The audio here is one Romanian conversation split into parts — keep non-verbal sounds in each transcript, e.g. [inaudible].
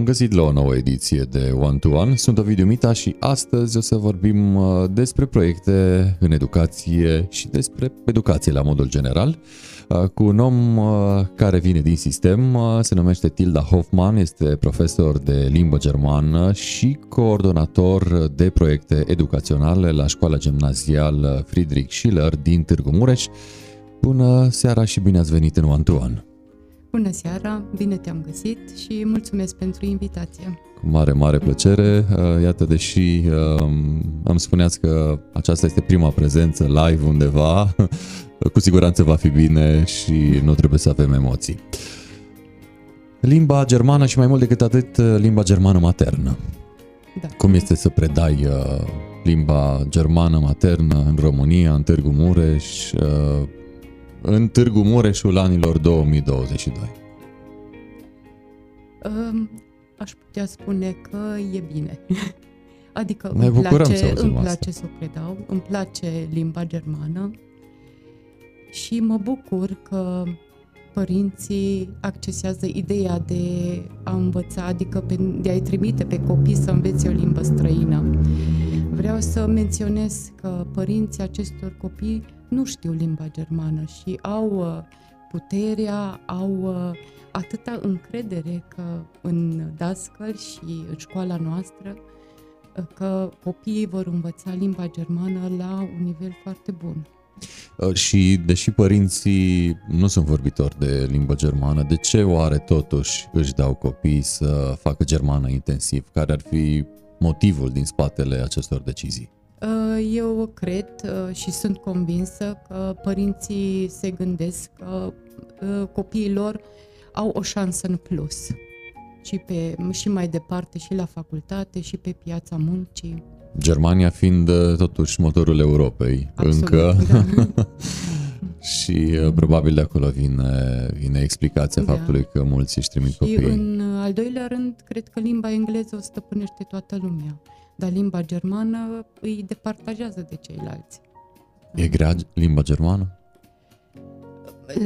Bun găsit la o nouă ediție de One to One. Sunt Ovidiu Mita și astăzi o să vorbim uh, despre proiecte în educație și despre educație la modul general uh, cu un om uh, care vine din sistem, se numește Tilda Hoffman, este profesor de limbă germană și coordonator de proiecte educaționale la școala gimnazială Friedrich Schiller din Târgu Mureș. Bună seara și bine ați venit în One to One! Bună seara, bine te-am găsit și mulțumesc pentru invitație. Cu mare, mare plăcere. Uh, iată, deși um, am spuneați că aceasta este prima prezență live undeva, [laughs] cu siguranță va fi bine și nu trebuie să avem emoții. Limba germană și mai mult decât atât, limba germană maternă. Da. Cum este să predai uh, limba germană maternă în România, în Târgu Mureș, uh, în Târgu Mureșul anilor 2022? Aș putea spune că e bine. [laughs] Adică ne îmi place, să îmi place asta. să o predau, îmi place limba germană și mă bucur că părinții accesează ideea de a învăța, adică de a-i trimite pe copii să învețe o limbă străină. Vreau să menționez că părinții acestor copii nu știu limba germană și au uh, puterea, au uh, atâta încredere că în dascăl și în școala noastră uh, că copiii vor învăța limba germană la un nivel foarte bun. Și deși părinții nu sunt vorbitori de limbă germană, de ce oare totuși își dau copiii să facă germană intensiv? Care ar fi motivul din spatele acestor decizii? Uh, eu cred uh, și sunt convinsă că părinții se gândesc că uh, copiilor au o șansă în plus și, pe, și mai departe și la facultate și pe piața muncii. Germania fiind totuși motorul Europei Absolut, încă da. [laughs] și probabil de acolo vine, vine explicația da. faptului că mulți își trimit și Și în al doilea rând, cred că limba engleză o stăpânește toată lumea dar limba germană îi departajează de ceilalți. E grea limba germană?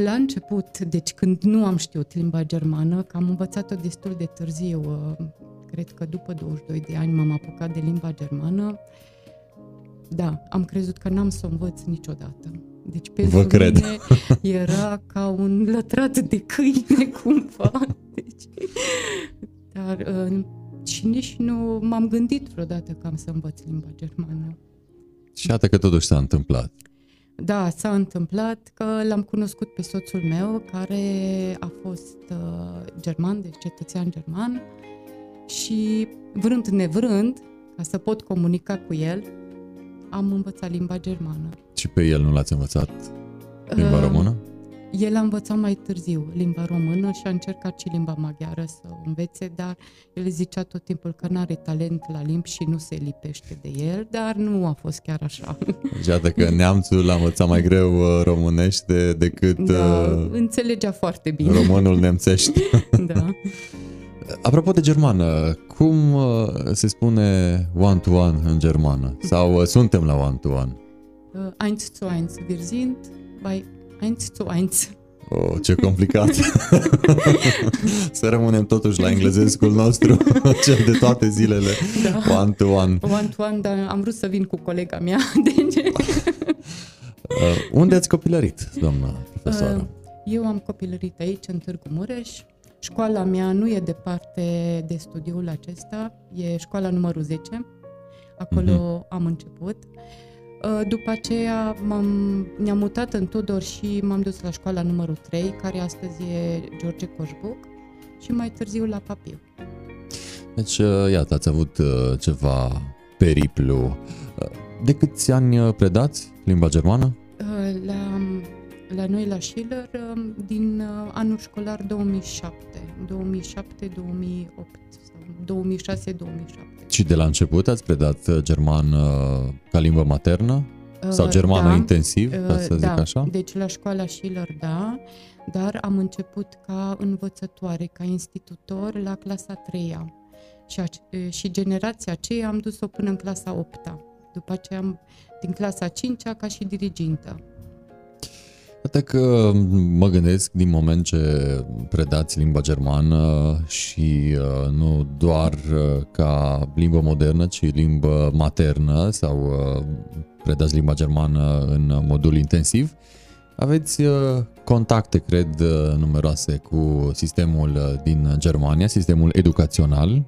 La început, deci când nu am știut limba germană, că am învățat-o destul de târziu, uh, cred că după 22 de ani m-am apucat de limba germană, da, am crezut că n-am să o învăț niciodată. Deci pentru Vă cred. mine era ca un lătrat de câine [laughs] cumva. Deci, dar uh, și nici nu m-am gândit vreodată că am să învăț limba germană. Și iată că totuși s-a întâmplat. Da, s-a întâmplat că l-am cunoscut pe soțul meu, care a fost uh, german, deci cetățean german, și vrând nevrând, ca să pot comunica cu el, am învățat limba germană. Și pe el nu l-ați învățat limba uh, română? El a învățat mai târziu limba română și a încercat și limba maghiară să o învețe, dar el zicea tot timpul că nu are talent la limbi și nu se lipește de el, dar nu a fost chiar așa. Deci iată că neamțul a învățat mai greu uh, românește decât da, uh, înțelegea foarte bine. Românul nemțește. [laughs] da. Apropo de germană, cum uh, se spune one-to-one în germană? Sau suntem la one-to-one? Uh, eins zu eins. Wir sind bei 1 zu 1. Oh, ce complicat! [laughs] Să rămânem totuși la englezescul nostru, [laughs] cel de toate zilele, da. one to one. One to one, dar am vrut să vin cu colega mea. [laughs] Deci... Uh, unde ați copilărit, doamna profesoară? Uh, eu am copilărit aici, în Târgu Mureș. Școala mea nu e departe de studiul acesta, e școala numărul 10. Acolo uh-huh. am început. Uh, Uh, după aceea m-am, ne-am mutat în Tudor și m-am dus la școala numărul 3, care astăzi e George Coșbuc, și mai târziu la Papiu. Deci, uh, iată, ați avut uh, ceva periplu. De câți ani predați limba germană? La, la noi, la Schiller, din anul școlar 2007, 2007-2008 2006-2007. Și de la început ați predat uh, germană uh, ca limbă maternă? Sau uh, germană da, intensiv, ca să da. zic așa? deci la școala Schiller, da, dar am început ca învățătoare, ca institutor la clasa 3 și, și generația aceea am dus-o până în clasa 8 După aceea am din clasa 5 ca și dirigintă. Poate că mă gândesc din moment ce predați limba germană și uh, nu doar uh, ca limbă modernă, ci limbă maternă sau uh, predați limba germană în modul intensiv, aveți contacte, cred, numeroase cu sistemul din Germania, sistemul educațional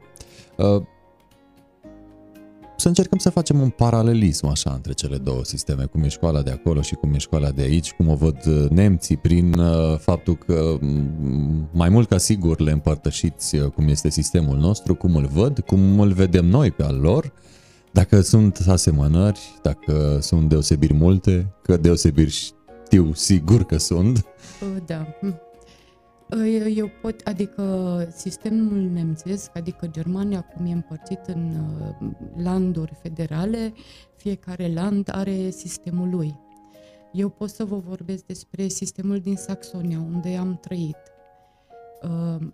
să încercăm să facem un paralelism așa între cele două sisteme, cum e școala de acolo și cum e școala de aici, cum o văd uh, nemții prin uh, faptul că mm, mai mult ca sigur le împărtășiți uh, cum este sistemul nostru, cum îl văd, cum îl vedem noi pe al lor, dacă sunt asemănări, dacă sunt deosebiri multe, că deosebiri știu sigur că sunt. Da. Eu pot, adică sistemul nemțesc, adică Germania cum e împărțit în uh, landuri federale, fiecare land are sistemul lui. Eu pot să vă vorbesc despre sistemul din Saxonia, unde am trăit. Uh,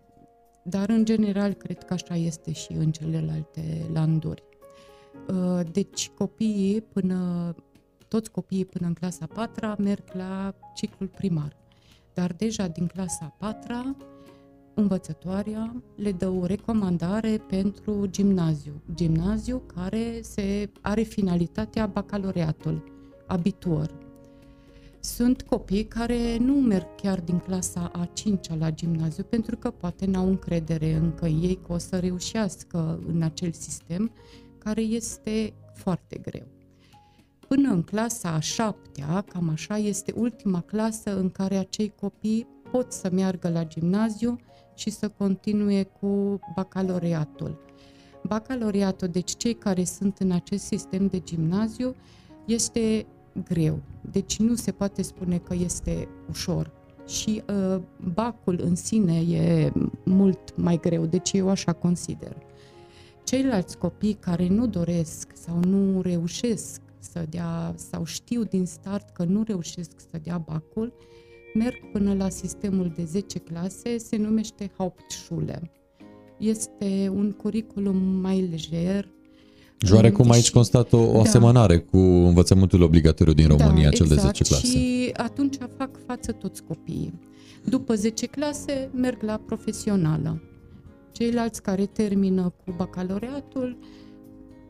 dar, în general, cred că așa este și în celelalte landuri. Uh, deci, copiii până, toți copiii până în clasa 4 merg la ciclul primar dar deja din clasa a patra, învățătoarea le dă o recomandare pentru gimnaziu. Gimnaziu care se are finalitatea bacalaureatul, abituor. Sunt copii care nu merg chiar din clasa a 5 la gimnaziu pentru că poate n-au încredere încă în ei că o să reușească în acel sistem care este foarte greu până în clasa a șaptea, cam așa, este ultima clasă în care acei copii pot să meargă la gimnaziu și să continue cu bacalaureatul. Bacalaureatul, deci cei care sunt în acest sistem de gimnaziu, este greu. Deci nu se poate spune că este ușor. Și uh, bacul în sine e mult mai greu, deci eu așa consider. Ceilalți copii care nu doresc sau nu reușesc să dea sau știu din start că nu reușesc să dea bacul, merg până la sistemul de 10 clase, se numește Hauptschule. Este un curriculum mai lejer, Joare cum aici constat o, o da. asemănare cu învățământul obligatoriu din România, da, cel exact. de 10 clase. Și atunci fac față toți copiii. După 10 clase merg la profesională. Ceilalți care termină cu bacalaureatul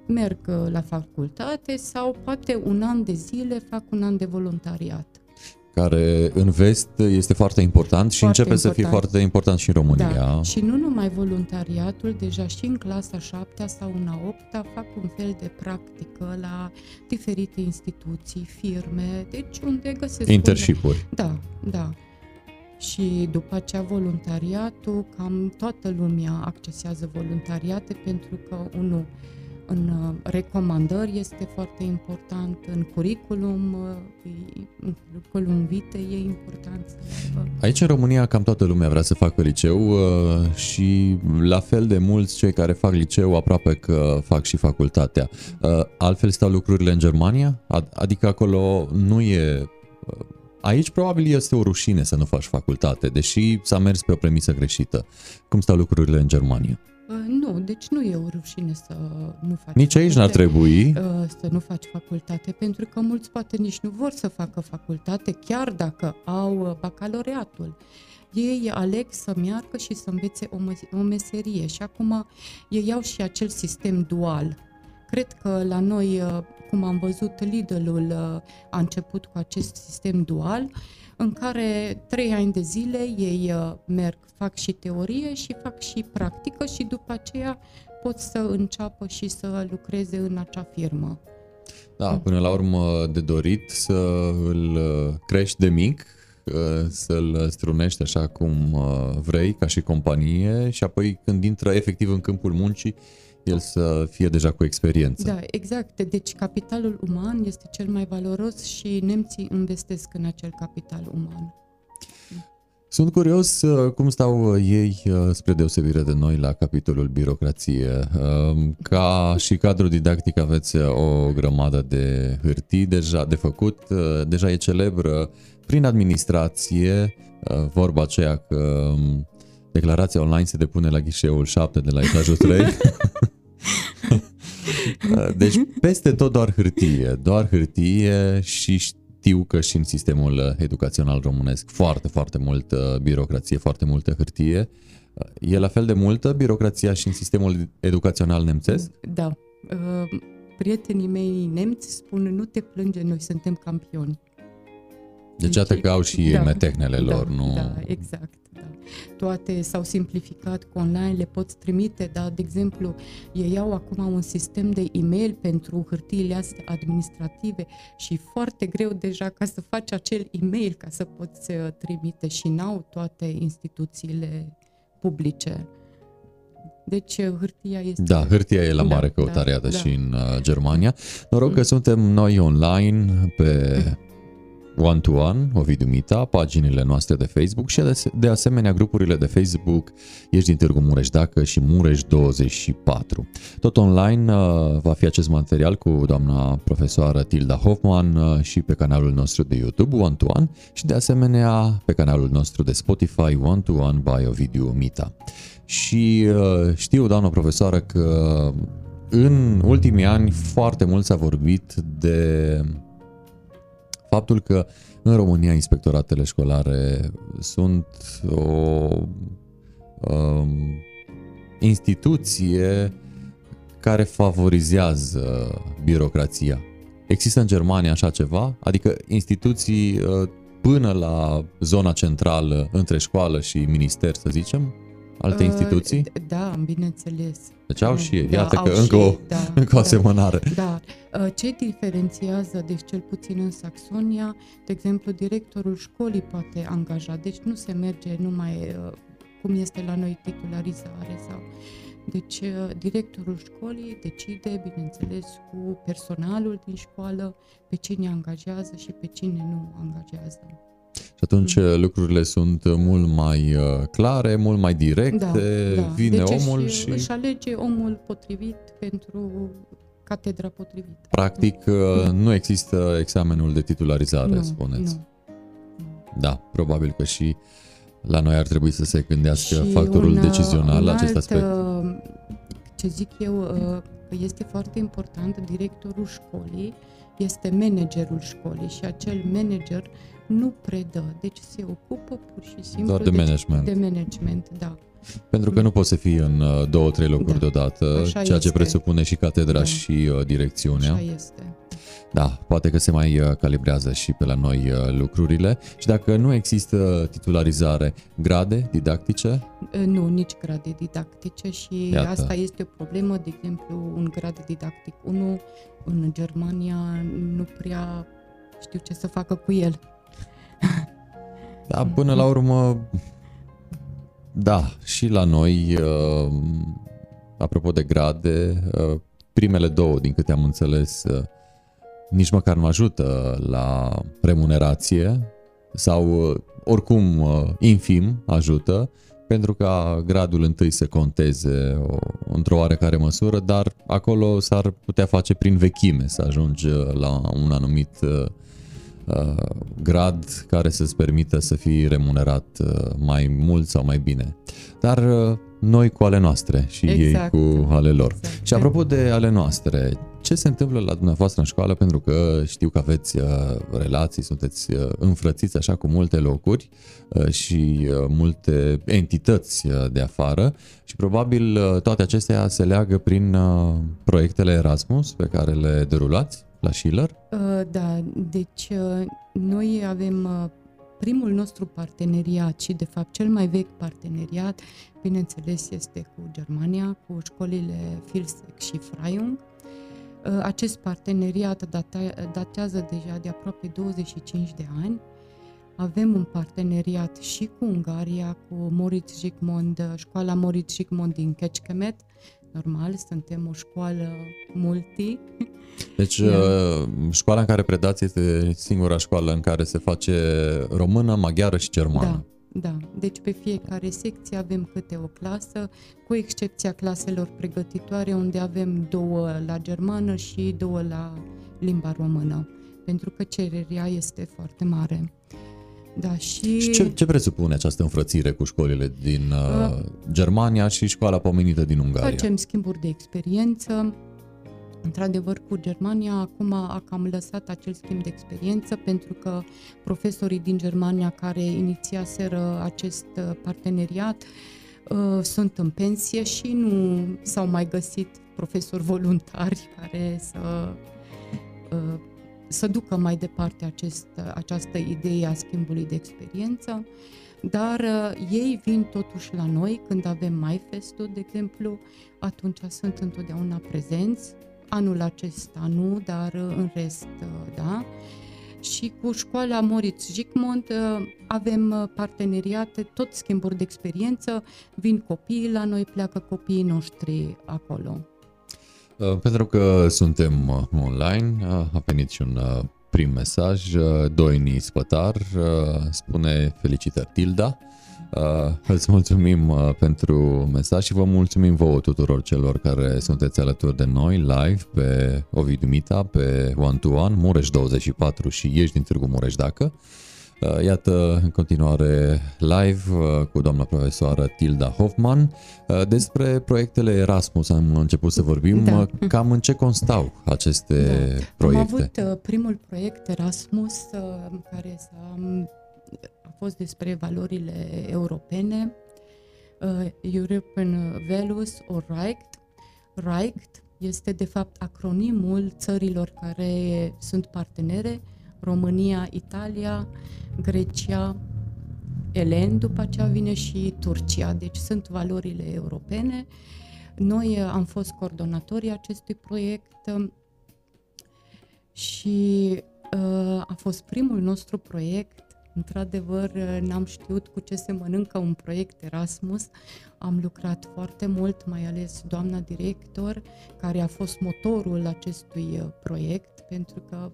merg uh, la facultate sau poate un an de zile fac un an de voluntariat. Care în vest este foarte important și foarte începe important. să fie foarte important și în România. Da. Și nu numai voluntariatul, deja și în clasa 7 sau în a 8 fac un fel de practică la diferite instituții, firme, deci unde găsesc... Internship-uri. Da, da. Și după aceea voluntariatul, cam toată lumea accesează voluntariate pentru că, unul, în uh, recomandări este foarte important, în curriculum, uh, în curriculum vitae e important să aibă. Aici în România cam toată lumea vrea să facă liceu uh, și la fel de mulți cei care fac liceu aproape că fac și facultatea. Altfel stau lucrurile în Germania? Adică acolo nu e Aici probabil este o rușine să nu faci facultate, deși s-a mers pe o premisă greșită. Cum stau lucrurile în Germania? Nu, deci nu e o rușine să nu faci Nici aici n-ar trebui. Uh, să nu faci facultate, pentru că mulți poate nici nu vor să facă facultate, chiar dacă au uh, bacalaureatul. Ei aleg să meargă și să învețe o, o meserie și acum ei iau și acel sistem dual. Cred că la noi, uh, cum am văzut, Lidl-ul a început cu acest sistem dual, în care trei ani de zile ei merg fac și teorie și fac și practică și după aceea pot să înceapă și să lucreze în acea firmă. Da, până la urmă de dorit să îl uh, crești de mic, uh, să-l strunești așa cum uh, vrei, ca și companie și apoi când intră efectiv în câmpul muncii, el să fie deja cu experiență. Da, exact. Deci capitalul uman este cel mai valoros și nemții investesc în acel capital uman. Sunt curios uh, cum stau uh, ei uh, spre deosebire de noi la capitolul birocrație. Um, ca și cadru didactic aveți o grămadă de hârtii deja de făcut, deja e celebră prin administrație, vorba aceea că um, declarația online se depune la ghișeul 7 de la etajul 3. [laughs] Deci peste tot doar hârtie, doar hârtie și știu că și în sistemul educațional românesc foarte, foarte multă birocrație, foarte multă hârtie. E la fel de multă birocrația și în sistemul educațional nemțesc? Da. Uh, prietenii mei nemți spun nu te plânge, noi suntem campioni. Deci atât că au și da, metehnele da, lor, nu? Da, exact. Da. Toate s-au simplificat cu online, le poți trimite, dar, de exemplu, ei au acum un sistem de e-mail pentru hârtiile astea administrative și foarte greu deja ca să faci acel e-mail ca să poți uh, trimite și n-au toate instituțiile publice. Deci uh, hârtia este... Da, hârtia e la da, mare da, căutare, da, iată, da. și în uh, Germania. Noroc că mm. suntem noi online pe [laughs] one-to-one, Ovidiu Mita, paginile noastre de Facebook și de asemenea grupurile de Facebook Ești din Târgu Mureș Dacă și Mureș24. Tot online uh, va fi acest material cu doamna profesoară Tilda Hoffman uh, și pe canalul nostru de YouTube One-to-One și de asemenea pe canalul nostru de Spotify One-to-One by Ovidiu Mita. Și uh, știu, doamna profesoară, că în ultimii ani foarte mult s-a vorbit de faptul că în România inspectoratele școlare sunt o um, instituție care favorizează birocrația. Există în Germania așa ceva? Adică instituții uh, până la zona centrală între școală și minister, să zicem? Alte uh, instituții? Da, bineînțeles. Deci au și ei. Da, Iată că încă o, [laughs] da, încă o da, asemănare. Da. Uh, ce diferențiază, deci cel puțin în Saxonia, de exemplu, directorul școlii poate angaja, deci nu se merge numai uh, cum este la noi titularizare sau deci directorul școlii decide, bineînțeles, cu personalul din școală pe cine angajează și pe cine nu angajează. Și atunci mm. lucrurile sunt mult mai uh, clare, mult mai directe, da, da. vine deci omul și... își alege omul potrivit pentru catedra potrivită. Practic da. nu există examenul de titularizare, nu, spuneți. Nu. Da, probabil că și la noi ar trebui să se gândească și factorul un, decizional la acest aspect. Ce zic eu, că este foarte important, directorul școlii este managerul școlii și acel manager nu predă, deci se ocupă pur și simplu Doar de, de management. De management, da. Pentru că nu poți să fii în uh, două, trei locuri da. deodată, Așa ceea este. ce presupune și catedra da. și uh, direcțiunea. Așa este. Da, poate că se mai uh, calibrează și pe la noi uh, lucrurile. Și dacă nu există titularizare, grade didactice? Nu, nici grade didactice și Iată. asta este o problemă. De exemplu, un grad didactic 1 în Germania nu prea știu ce să facă cu el. Da, până la urmă, da, și la noi, uh, apropo de grade, uh, primele două, din câte am înțeles, uh, nici măcar nu ajută la remunerație sau oricum infim ajută pentru ca gradul întâi să conteze într-o oarecare măsură, dar acolo s-ar putea face prin vechime să ajungi la un anumit Uh, grad care să-ți permită să fii remunerat uh, mai mult sau mai bine. Dar uh, noi cu ale noastre și exact. ei cu ale lor. Exact. Și apropo de ale noastre, ce se întâmplă la dumneavoastră în școală? Pentru că știu că aveți relații, sunteți înfrățiți așa cu multe locuri și multe entități de afară și probabil toate acestea se leagă prin proiectele Erasmus pe care le derulați la Schiller? Uh, da, deci uh, noi avem uh, primul nostru parteneriat și de fapt cel mai vechi parteneriat, bineînțeles, este cu Germania, cu școlile Filsec și Freiung. Acest parteneriat datează deja de aproape 25 de ani. Avem un parteneriat și cu Ungaria, cu Moritz Zsigmond, școala Moritz Zsigmond din Kecskemét, normal, suntem o școală multi. Deci da. Uh, școala în care predați este singura școală în care se face română, maghiară și germană. Da, da. Deci pe fiecare secție avem câte o clasă, cu excepția claselor pregătitoare unde avem două la germană și două la limba română, pentru că cererea este foarte mare. Da, și... și ce, ce presupune această înfrățire cu școlile din uh, uh, Germania și școala pomenită din Ungaria? Facem schimburi de experiență, Într-adevăr, cu Germania acum a cam lăsat acel schimb de experiență pentru că profesorii din Germania care inițiaseră acest uh, parteneriat uh, sunt în pensie și nu s-au mai găsit profesori voluntari care să, uh, să ducă mai departe acest, această idee a schimbului de experiență. Dar uh, ei vin totuși la noi când avem mai festul, de exemplu, atunci sunt întotdeauna prezenți. Anul acesta nu, dar uh, în rest, uh, da. Și cu școala Moritz Zsigmond uh, avem uh, parteneriate, tot schimburi de experiență, vin copiii la noi, pleacă copiii noștri acolo. Uh, pentru că suntem online, a venit și un prim mesaj. Doini Spătar spune felicitări Tilda. Îți mulțumim pentru mesaj și vă mulțumim vouă tuturor celor care sunteți alături de noi live pe Ovidiu Mita, pe One to One, Mureș 24 și ieși din Târgu Mureș dacă. Uh, iată, în continuare live uh, cu doamna profesoară Tilda Hoffman uh, despre proiectele Erasmus. Am început să vorbim da. cam în ce constau aceste da. proiecte. Am avut primul proiect Erasmus care s-a, a fost despre valorile europene, European Values or Right. Right este de fapt acronimul țărilor care sunt partenere România, Italia, Grecia, Elen, după aceea vine și Turcia. Deci sunt valorile europene. Noi uh, am fost coordonatorii acestui proiect um, și uh, a fost primul nostru proiect. Într-adevăr, uh, n-am știut cu ce se mănâncă un proiect Erasmus. Am lucrat foarte mult, mai ales doamna director, care a fost motorul acestui proiect, pentru că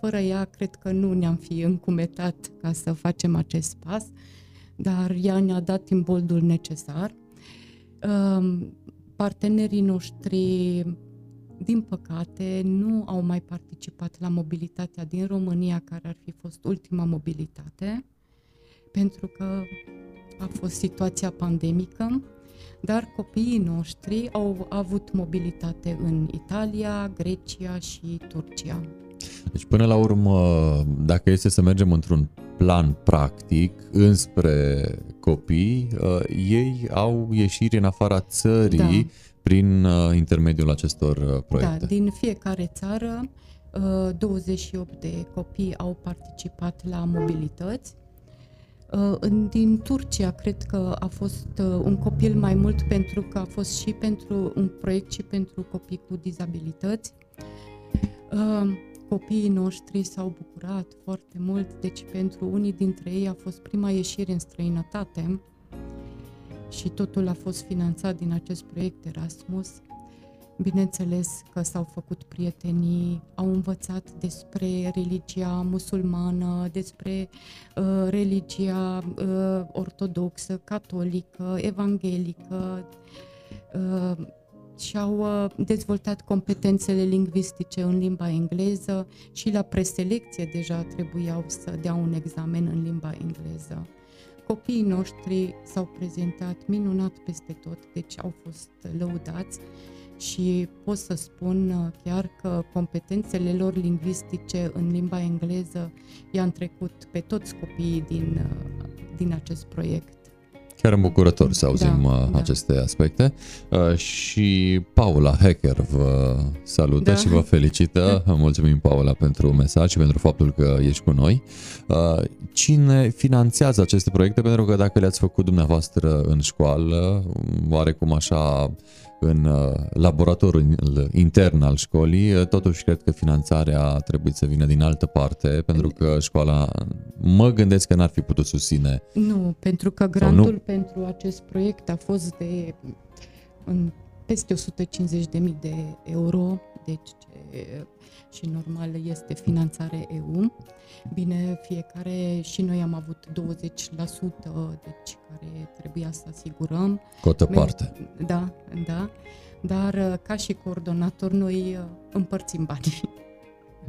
fără ea, cred că nu ne-am fi încumetat ca să facem acest pas, dar ea ne-a dat imboldul necesar. Ehm, partenerii noștri, din păcate, nu au mai participat la mobilitatea din România, care ar fi fost ultima mobilitate, pentru că a fost situația pandemică, dar copiii noștri au avut mobilitate în Italia, Grecia și Turcia. Deci până la urmă, dacă este să mergem într-un plan practic înspre copii, uh, ei au ieșiri în afara țării da. prin uh, intermediul acestor uh, proiecte. Da, din fiecare țară 28 de copii au participat la mobilități. Din Turcia cred că a fost un copil mai mult pentru că a fost și pentru un proiect și pentru copii cu dizabilități copiii noștri s-au bucurat foarte mult, deci pentru unii dintre ei a fost prima ieșire în străinătate și totul a fost finanțat din acest proiect Erasmus. Bineînțeles că s-au făcut prietenii, au învățat despre religia musulmană, despre uh, religia uh, ortodoxă, catolică, evanghelică, uh, și-au uh, dezvoltat competențele lingvistice în limba engleză și la preselecție deja trebuiau să dea un examen în limba engleză. Copiii noștri s-au prezentat minunat peste tot, deci au fost lăudați și pot să spun uh, chiar că competențele lor lingvistice în limba engleză i-am trecut pe toți copiii din, uh, din acest proiect. Chiar îmbucurător să auzim da, uh, da. aceste aspecte. Uh, și Paula Hacker vă salută da. și vă felicită. Mulțumim, Paula, pentru mesaj și pentru faptul că ești cu noi. Uh, cine finanțează aceste proiecte? Pentru că dacă le-ați făcut dumneavoastră în școală, oarecum așa în uh, laboratorul intern al școlii, uh, totuși cred că finanțarea a trebuit să vină din altă parte, pentru că școala, mă gândesc că n-ar fi putut susține. Nu, pentru că grantul pentru acest proiect a fost de în peste 150.000 de euro, deci și normal este finanțare EU. Bine, fiecare și noi am avut 20%, deci care trebuia să asigurăm. Cotă parte. Da, da. Dar uh, ca și coordonator noi uh, împărțim banii.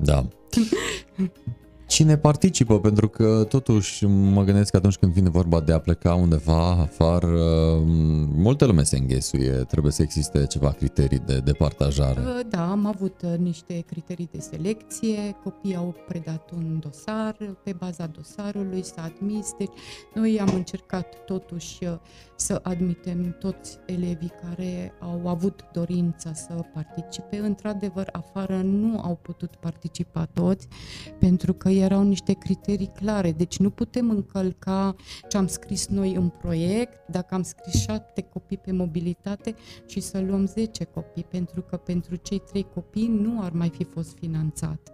Da. [laughs] cine participă, pentru că totuși mă gândesc că atunci când vine vorba de a pleca undeva afară, multă lume se înghesuie, trebuie să existe ceva criterii de, de partajare. Uh, da, am avut uh, niște criterii de selecție, copiii au predat un dosar, pe baza dosarului s-a admis, deci noi am încercat totuși uh, să admitem toți elevii care au avut dorința să participe. Într-adevăr, afară nu au putut participa toți, pentru că erau niște criterii clare. Deci nu putem încălca ce am scris noi în proiect, dacă am scris șapte copii pe mobilitate și să luăm 10 copii, pentru că pentru cei trei copii nu ar mai fi fost finanțat.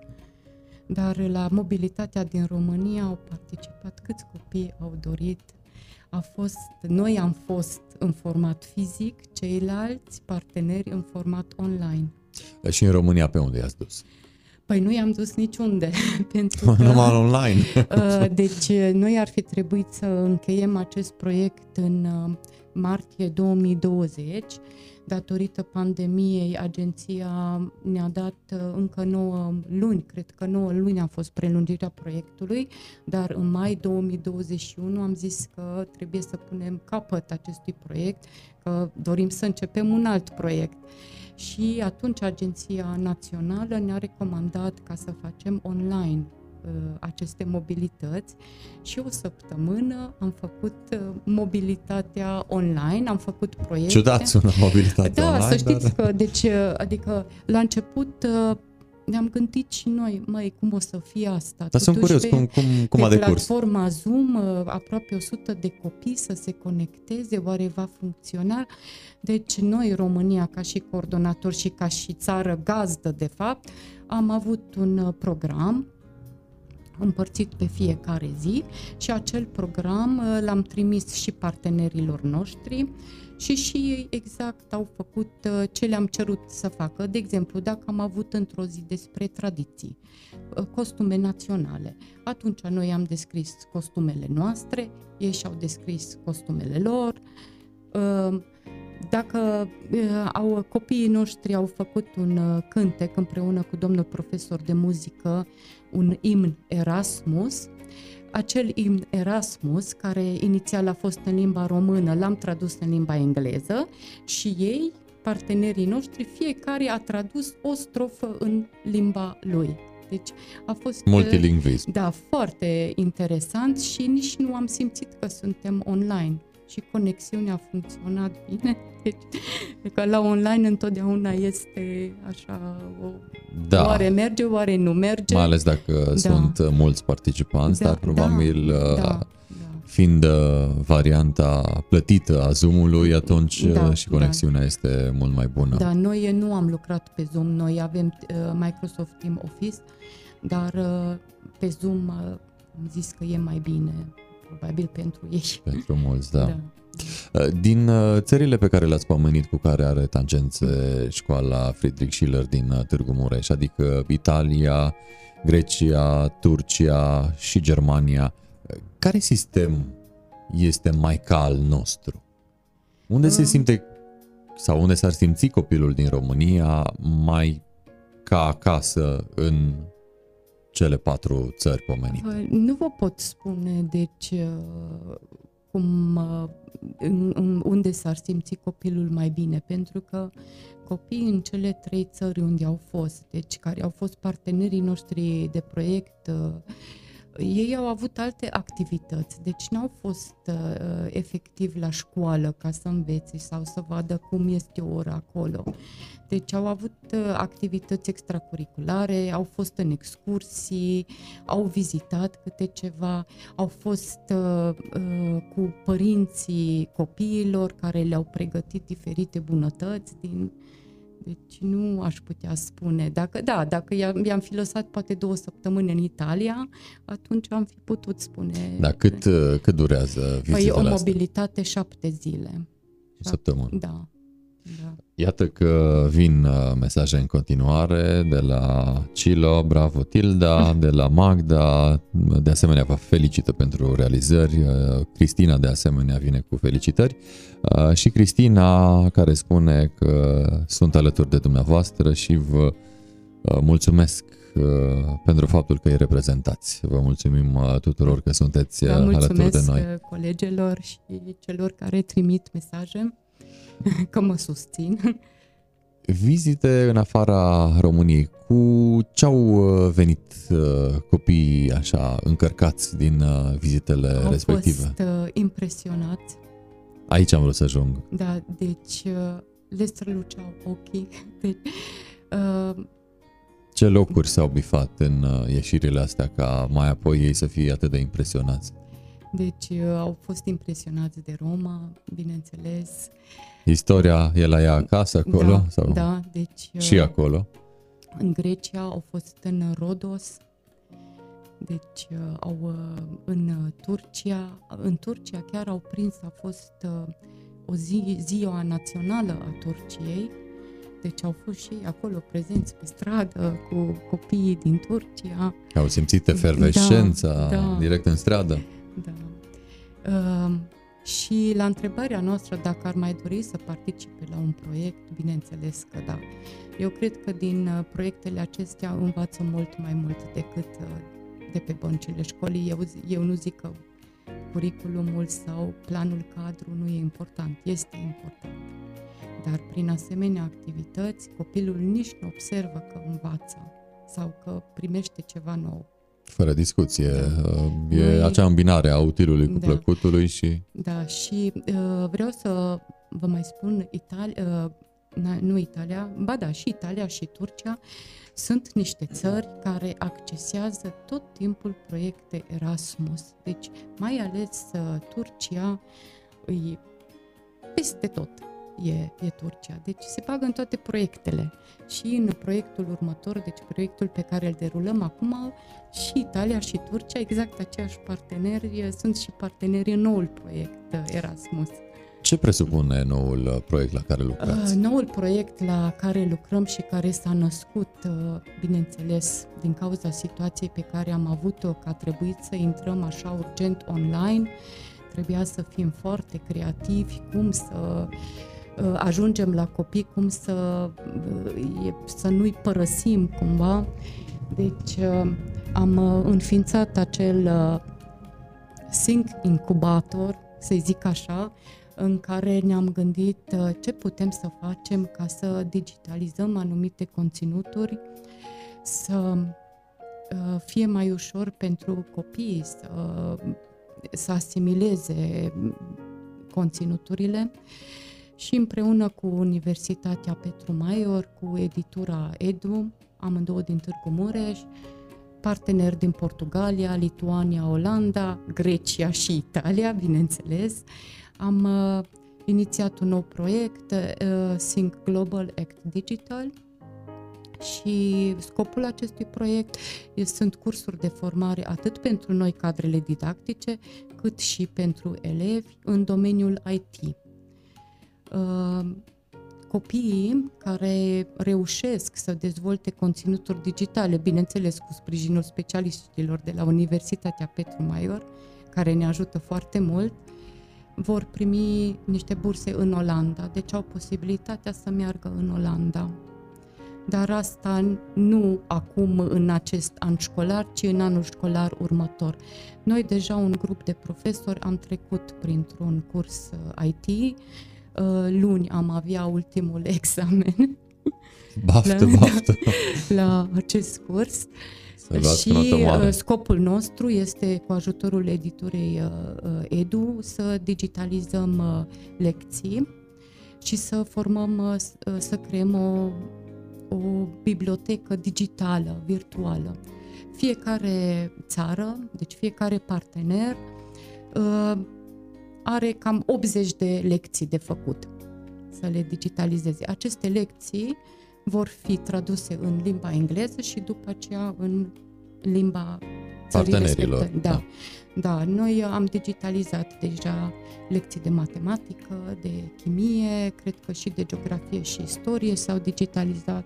Dar la mobilitatea din România au participat câți copii au dorit a fost, noi am fost în format fizic, ceilalți parteneri în format online. Și în România pe unde i-ați dus? Păi nu i-am dus niciunde. [laughs] pentru că, Numai online. [laughs] Uh, deci noi ar fi trebuit să încheiem acest proiect în uh, martie 2020 datorită pandemiei, agenția ne-a dat uh, încă 9 luni, cred că 9 luni a fost prelungirea proiectului, dar în mai 2021 am zis că trebuie să punem capăt acestui proiect, că dorim să începem un alt proiect. Și atunci Agenția Națională ne-a recomandat ca să facem online Uh, aceste mobilități și o săptămână am făcut uh, mobilitatea online, am făcut proiecte. Ciudat sună mobilitatea da, online. Da, să știți dar... că, deci, uh, adică la început ne-am gândit și noi, măi, cum o să fie asta? Dar sunt curios, cum, cum, cum a decurs? platforma Zoom, aproape 100 de copii să se conecteze, oare va funcționa? Deci noi, România, ca și coordonator și ca și țară gazdă, de fapt, am avut un program împărțit pe fiecare zi și acel program uh, l-am trimis și partenerilor noștri și și ei exact au făcut uh, ce le-am cerut să facă. De exemplu, dacă am avut într-o zi despre tradiții, uh, costume naționale, atunci noi am descris costumele noastre, ei și-au descris costumele lor, dacă uh, au, copiii noștri au făcut un uh, cântec împreună cu domnul profesor de muzică, un imn Erasmus, acel imn Erasmus, care inițial a fost în limba română, l-am tradus în limba engleză și ei, partenerii noștri, fiecare a tradus o strofă în limba lui. Deci a fost multilingvism. Da, foarte interesant și nici nu am simțit că suntem online și conexiunea a funcționat bine. [laughs] Deci, că la online întotdeauna este așa, o, da. oare merge, oare nu merge. Mai ales dacă da. sunt mulți participanți, da, dar probabil da, uh, da, fiind uh, varianta plătită a Zoom-ului, atunci uh, da, și conexiunea da. este mult mai bună. Da, noi nu am lucrat pe Zoom, noi avem Microsoft Team Office, dar pe Zoom am zis că e mai bine probabil pentru ei. Pentru mulți, da. da. Uh, din uh, țările pe care le-ați pomenit cu care are tangențe școala Friedrich Schiller din uh, Târgu Mureș, adică Italia, Grecia, Turcia și Germania, care sistem este mai ca al nostru? Unde se simte sau unde s-ar simți copilul din România mai ca acasă în cele patru țări pomenite? Păi, nu vă pot spune, deci, uh, cum, uh, unde s-ar simți copilul mai bine, pentru că copiii în cele trei țări unde au fost, deci care au fost partenerii noștri de proiect, uh, ei au avut alte activități, deci n-au fost uh, efectiv la școală ca să învețe sau să vadă cum este o oră acolo. Deci au avut uh, activități extracurriculare, au fost în excursii, au vizitat câte ceva, au fost uh, uh, cu părinții copiilor care le-au pregătit diferite bunătăți din deci nu aș putea spune. Dacă, da, dacă i-am fi lăsat poate două săptămâni în Italia, atunci am fi putut spune... Da, cât, cât durează vizitele Păi o mobilitate astea? șapte zile. O săptămână. Da. Da. Iată că vin uh, mesaje în continuare de la Cilo, bravo Tilda, [laughs] de la Magda, de asemenea vă felicită pentru realizări, uh, Cristina de asemenea vine cu felicitări uh, și Cristina care spune că sunt alături de dumneavoastră și vă mulțumesc uh, pentru faptul că îi reprezentați. Vă mulțumim uh, tuturor că sunteți uh, alături de noi. Mulțumesc colegilor și celor care trimit mesaje, [laughs] că mă susțin. Vizite în afara României, cu ce au venit copiii așa încărcați din vizitele au respective? Au fost impresionați. Aici am vrut să ajung. Da, deci le străluceau ochii. [laughs] Deci, ce locuri s-au bifat în uh, ieșirile astea ca mai apoi ei să fie atât de impresionați? Deci uh, au fost impresionați de Roma, bineînțeles. Istoria e la ea acasă, acolo? Da, sau? da deci... Și uh, acolo? În Grecia au fost în Rodos, deci au în Turcia, în Turcia chiar au prins, a fost o zi, ziua națională a Turciei, deci au fost și ei acolo prezenți pe stradă cu copiii din Turcia. Au simțit efervescența da, da, direct în stradă. Da. Uh, și la întrebarea noastră dacă ar mai dori să participe la un proiect, bineînțeles că da. Eu cred că din uh, proiectele acestea învață mult mai mult decât uh, de pe băncile școlii. Eu, eu nu zic că curriculumul sau planul cadru nu e important, este important dar prin asemenea activități copilul nici nu observă că învață sau că primește ceva nou. Fără discuție. Da. E Noi, acea îmbinare a utilului cu da. plăcutului și... Da, și uh, vreau să vă mai spun, Italia, uh, nu Italia, ba da, și Italia și Turcia sunt niște țări care accesează tot timpul proiecte Erasmus. Deci, mai ales uh, Turcia îi peste tot e, e Turcia. Deci se bagă în toate proiectele. Și în proiectul următor, deci proiectul pe care îl derulăm acum, și Italia și Turcia, exact aceiași parteneri, sunt și parteneri în noul proiect Erasmus. Ce presupune noul uh, proiect la care lucrați? Uh, noul proiect la care lucrăm și care s-a născut, uh, bineînțeles, din cauza situației pe care am avut-o, că a trebuit să intrăm așa urgent online, trebuia să fim foarte creativi, cum să uh, Uh, ajungem la copii, cum să, uh, să nu-i părăsim cumva. Deci uh, am înființat acel Sync Incubator, să zic așa, în care ne-am gândit ce putem să facem ca să digitalizăm anumite conținuturi, să fie mai ușor pentru copii să, să asimileze conținuturile și împreună cu Universitatea Petru Maior, cu editura Edu, amândouă din Târgu Mureș, parteneri din Portugalia, Lituania, Olanda, Grecia și Italia, bineînțeles, am uh, inițiat un nou proiect, uh, Sync Global Act Digital, și scopul acestui proiect sunt cursuri de formare atât pentru noi cadrele didactice, cât și pentru elevi în domeniul IT. Uh, copiii care reușesc să dezvolte conținuturi digitale, bineînțeles cu sprijinul specialiștilor de la Universitatea Petru Maior, care ne ajută foarte mult, vor primi niște burse în Olanda, deci au posibilitatea să meargă în Olanda. Dar asta nu acum în acest an școlar, ci în anul școlar următor. Noi deja un grup de profesori am trecut printr-un curs uh, IT Uh, luni am avea ultimul examen. [laughs] Baftă, la, baftă! [laughs] La acest curs. și uh, scopul nostru este, cu ajutorul editurei uh, Edu, să digitalizăm lecții și să formăm, să creăm o, o bibliotecă digitală, virtuală. Fiecare țară, deci fiecare partener, are cam 80 de lecții de făcut să le digitalizeze. Aceste lecții vor fi traduse în limba engleză și după aceea în limba partenerilor. Da. da. Da, noi am digitalizat deja lecții de matematică, de chimie, cred că și de geografie și istorie s-au digitalizat.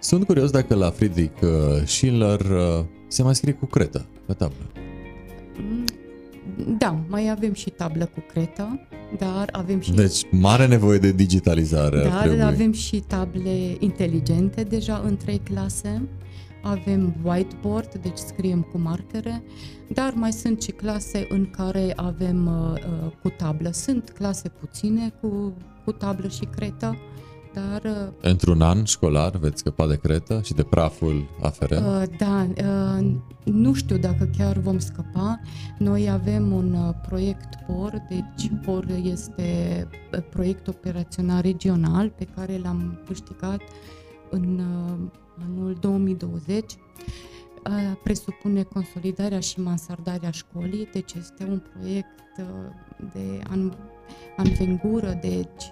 Sunt curios dacă la Friedrich uh, Schiller uh, se mai scrie cu cretă pe tablă. Mm, da, mai avem și tablă cu cretă, dar avem și... Deci, mare nevoie de digitalizare Dar avem și table inteligente deja în trei clase. avem whiteboard, deci scriem cu marcere, dar mai sunt și clase în care avem uh, uh cu tablă. Sunt clase puține cu, cu tablă și cretă, dar... Uh, Într-un an școlar veți scăpa de cretă și de praful aferent? Uh, da, uh, nu știu dacă chiar vom scăpa. Noi avem un uh, proiect POR, deci POR este uh, proiect operațional regional pe care l-am câștigat în uh, anul 2020 presupune consolidarea și mansardarea școlii, deci este un proiect de an, anvengură, deci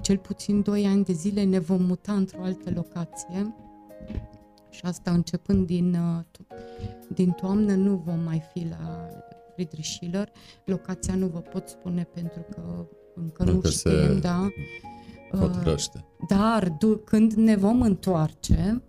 cel puțin 2 ani de zile ne vom muta într-o altă locație și asta începând din, din toamnă nu vom mai fi la Friedrich Schiller. Locația nu vă pot spune pentru că încă, încă nu știm, da. Hotărăște. Dar când ne vom întoarce,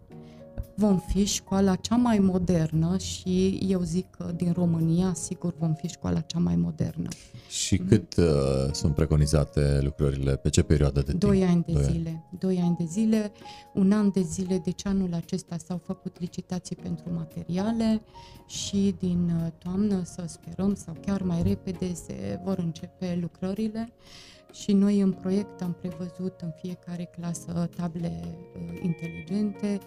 vom fi școala cea mai modernă și eu zic că din România sigur vom fi școala cea mai modernă. Și mm. cât uh, sunt preconizate lucrările? Pe ce perioadă de timp? Doi ani de Doi zile. Ani. Doi ani de zile, un an de zile, deci anul acesta s-au făcut licitații pentru materiale și din uh, toamnă să sperăm sau chiar mai repede se vor începe lucrările și noi în proiect am prevăzut în fiecare clasă table uh, inteligente,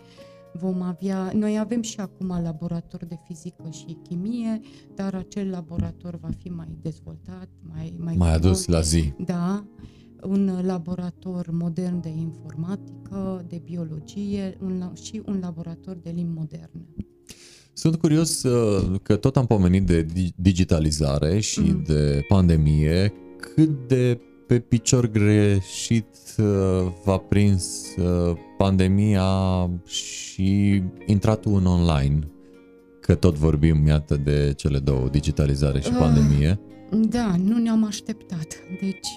vom avea, noi avem și acum laborator de fizică și chimie, dar acel laborator va fi mai dezvoltat, mai mai, mai adus la zi. Da, un laborator modern de informatică, de biologie un, și un laborator de limbi moderne. Sunt curios uh, că tot am pomenit de digitalizare și mm. de pandemie. Cât de pe picior greșit uh, v-a prins uh, pandemia și intratul în online? Că tot vorbim, iată, de cele două, digitalizare și pandemie. Da, nu ne-am așteptat. Deci,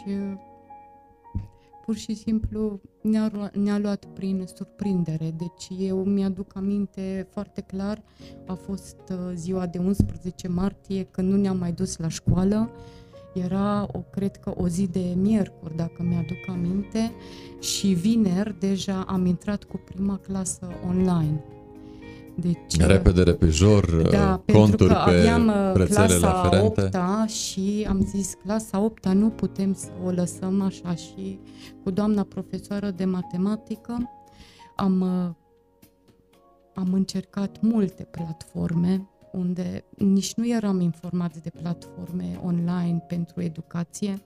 pur și simplu ne-a, ne-a luat prin surprindere. Deci eu mi-aduc aminte foarte clar, a fost ziua de 11 martie, când nu ne-am mai dus la școală era, o, cred că, o zi de miercuri, dacă mi-aduc aminte, și vineri deja am intrat cu prima clasă online. Deci, repede, repejor, da, conturi că pe aveam uh, clasa aferente. 8 și am zis clasa 8 nu putem să o lăsăm așa și cu doamna profesoară de matematică am, uh, am încercat multe platforme unde nici nu eram informați de platforme online pentru educație.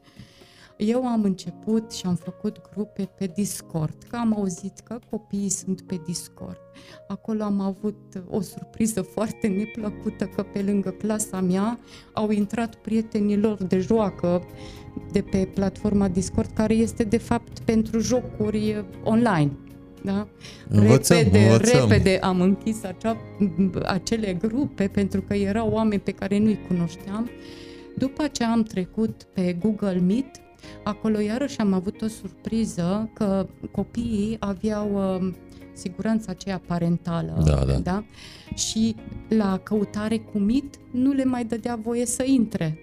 Eu am început și am făcut grupe pe Discord, că am auzit că copiii sunt pe Discord. Acolo am avut o surpriză foarte neplăcută că pe lângă clasa mea au intrat prietenii lor de joacă de pe platforma Discord, care este de fapt pentru jocuri online. Da? Învățăm, repede, învățăm. repede am închis acea, acele grupe pentru că erau oameni pe care nu-i cunoșteam. După ce am trecut pe Google Meet, acolo iarăși am avut o surpriză că copiii aveau uh, siguranța aceea parentală. Da, da. Da? Și la căutare cu Meet nu le mai dădea voie să intre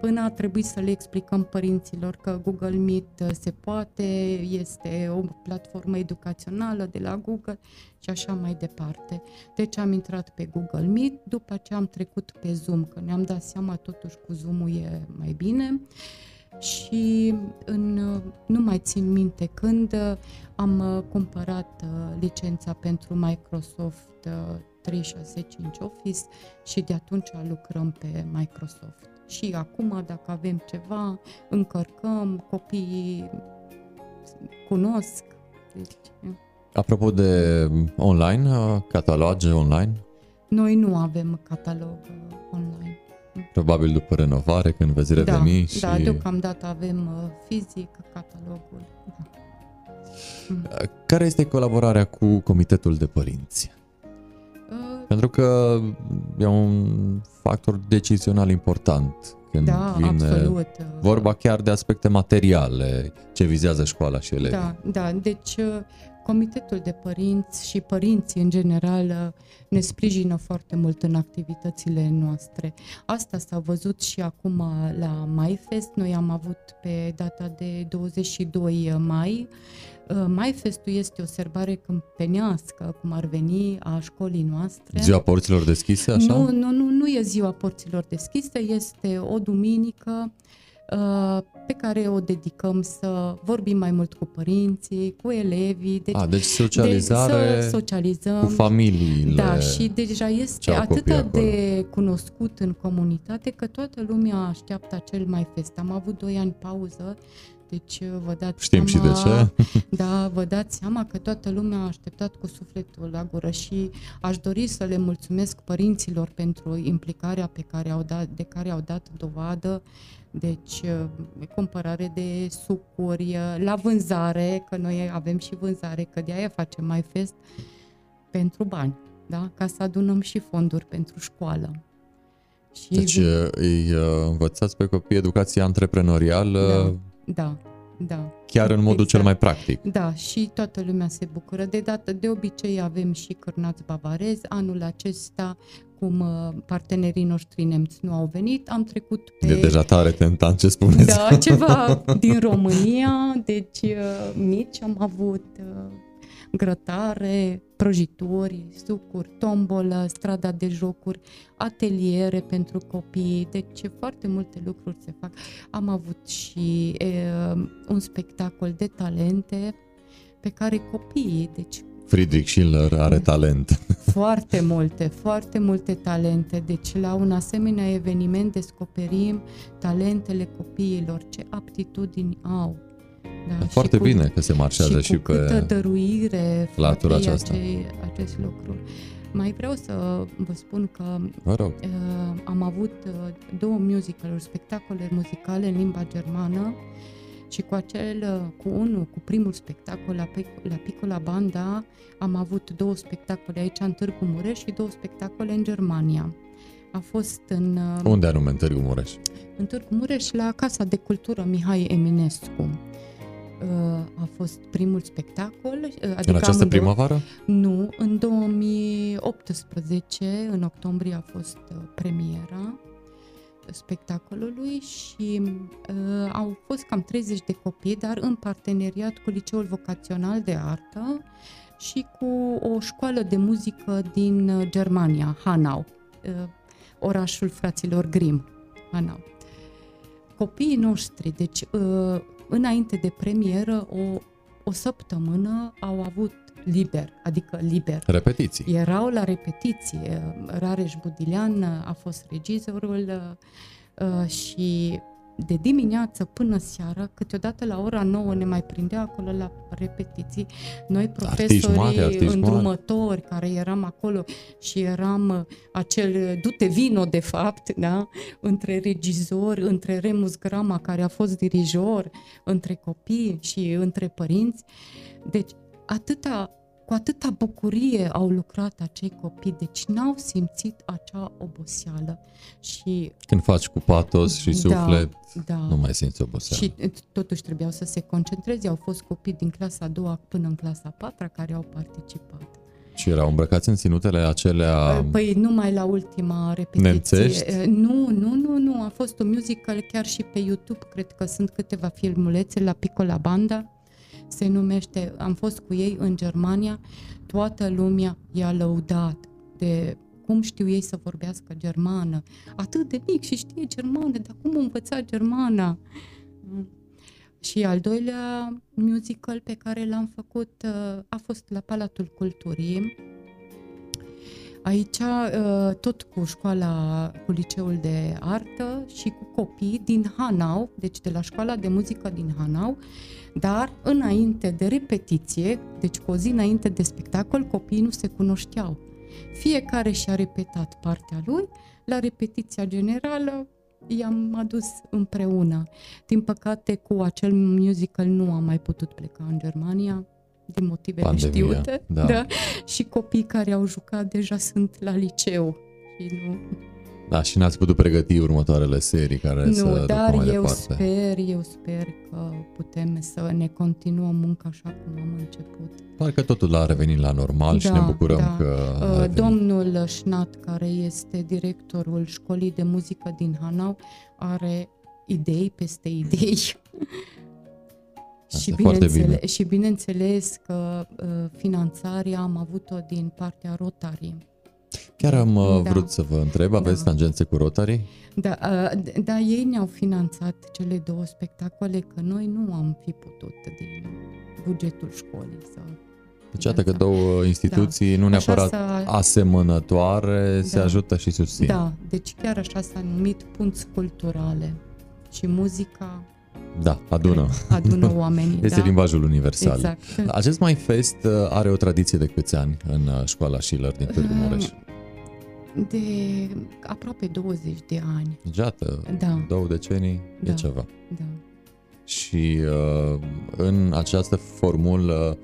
până a trebuit să le explicăm părinților că Google Meet uh, se poate, este o platformă educațională de la Google și așa mai departe. Deci am intrat pe Google Meet, după ce am trecut pe Zoom, că ne-am dat seama totuși cu Zoom-ul e mai bine și în, uh, nu mai țin minte când uh, am cumpărat licența pentru Microsoft 365 Office și de atunci lucrăm pe Microsoft și acum, dacă avem ceva, încărcăm, copiii cunosc. Deci, Apropo de online, cataloge online? Noi nu avem catalog uh, online. Probabil după renovare, când veți da, reveni da, și... Da, deocamdată avem uh, fizic catalogul. Da. Uh, care este colaborarea cu Comitetul de Părinți? Pentru că e un factor decizional important când da, vine absolut. vorba chiar de aspecte materiale ce vizează școala și elevii. Da, da. Deci Comitetul de părinți și părinții în general ne sprijină foarte mult în activitățile noastre. Asta s-a văzut și acum la MyFest. Noi am avut pe data de 22 mai Uh, MyFest-ul este o sărbare câmpenească, cum ar veni, a școlii noastre. Ziua porților deschise, așa? Nu, nu, nu, nu e ziua porților deschise, este o duminică uh, pe care o dedicăm să vorbim mai mult cu părinții, cu elevii. Deci, A, deci socializare de, să socializăm. cu familiile. Da, și deja este atât de cunoscut în comunitate că toată lumea așteaptă acel mai fest. Am avut doi ani pauză deci uh, vă dați Știm seama, și de ce. [laughs] Da, vă dați seama că toată lumea a așteptat cu sufletul la gură și aș dori să le mulțumesc părinților pentru implicarea pe care au dat, de care au dat dovadă. Deci, uh, cumpărare de sucuri, uh, la vânzare, că noi avem și vânzare, că de aia facem mai fest pentru bani, da? ca să adunăm și fonduri pentru școală. Și deci îi învățați pe copii educația antreprenorială, da da, da. Chiar în modul exact. cel mai practic. Da, și toată lumea se bucură. De dată, de obicei avem și cârnați bavarezi. Anul acesta, cum uh, partenerii noștri nemți nu au venit, am trecut pe... E deja tare tentant ce spuneți. Da, ceva [laughs] din România, deci uh, mici am avut uh, grătare, prăjituri, sucuri, tombolă, strada de jocuri, ateliere pentru copii, deci foarte multe lucruri se fac. Am avut și e, un spectacol de talente pe care copiii, deci Friedrich Schiller are talent. [laughs] Foarte multe, foarte multe talente. Deci la un asemenea eveniment descoperim talentele copiilor, ce aptitudini au, da, Foarte cu, bine că se marșează și, și cu pe dăruire latura aceasta. Acei, acest lucru. Mai vreau să vă spun că vă rog. Uh, am avut uh, două musicaluri, spectacole muzicale în limba germană și cu acel, uh, cu unul, cu primul spectacol la, la Piccola Banda, am avut două spectacole aici în Târgu Mureș și două spectacole în Germania. A fost în... Uh, Unde anume, în Târgu Mureș? În Târgu Mureș, la Casa de Cultură Mihai Eminescu a fost primul spectacol. Adică în această primăvară? Nu, în 2018, în octombrie a fost uh, premiera spectacolului și uh, au fost cam 30 de copii, dar în parteneriat cu Liceul Vocațional de Artă și cu o școală de muzică din uh, Germania, Hanau, uh, orașul fraților Grimm, Hanau. Copiii noștri, deci uh, înainte de premieră, o, o săptămână au avut liber, adică liber. Repetiții. Erau la repetiție. Rareș Budilean a fost regizorul uh, și de dimineață până seara, câteodată la ora 9 ne mai prindea acolo la repetiții. Noi profesorii îndrumători care eram acolo și eram uh, acel dute vino de fapt, da? între regizor, între Remus Grama care a fost dirijor, între copii și între părinți. Deci atâta cu atâta bucurie au lucrat acei copii, deci n-au simțit acea oboseală. Și Când faci cu patos și da, suflet, da, nu mai simți oboseală. Și totuși trebuiau să se concentreze. Au fost copii din clasa a doua până în clasa a patra care au participat. Și erau îmbrăcați în ținutele acelea... Păi numai la ultima repetiție. Nemțești? Nu, nu, nu, nu. A fost un musical chiar și pe YouTube. Cred că sunt câteva filmulețe la Piccola Banda se numește, am fost cu ei în Germania, toată lumea i-a lăudat de cum știu ei să vorbească germană. Atât de mic și știe germană, dar cum învăța germana? Și al doilea musical pe care l-am făcut uh, a fost la Palatul Culturii. Aici, uh, tot cu școala, cu liceul de artă și cu copii din Hanau, deci de la școala de muzică din Hanau, dar înainte de repetiție, deci cu o zi înainte de spectacol, copiii nu se cunoșteau. Fiecare și-a repetat partea lui, la repetiția generală i-am adus împreună. Din păcate, cu acel musical nu am mai putut pleca în Germania, din motive Pandemia, știute. Da. Da? Și copiii care au jucat deja sunt la liceu. Și nu... Da, și n-ați putut pregăti următoarele serii care nu, să dar mai eu departe. sper, eu sper că putem să ne continuăm munca așa cum am început. Parcă totul a revenit la normal da, și ne da, bucurăm da. că uh, Domnul Șnat, care este directorul școlii de muzică din Hanau, are idei peste idei. [laughs] și, bineînțeles, bine. și bineînțeles că uh, finanțarea am avut-o din partea Rotary. Chiar am uh, da. vrut să vă întreb, aveți da. tangențe cu Rotary? Da, uh, da, ei ne-au finanțat cele două spectacole, că noi nu am fi putut din bugetul școlii să deci, iată că două instituții da. nu neapărat s-a... asemănătoare da. se ajută și susțin. Da, deci chiar așa s-a numit punți culturale și muzica da, adună. Adună [laughs] oamenii, Este da. limbajul universal. Exact. Acest Mai Fest uh, are o tradiție de câți ani în uh, școala Schiller din Târgu Mureș? De aproape 20 de ani. Iată, da. două decenii da. e ceva. Da. Și uh, în această formulă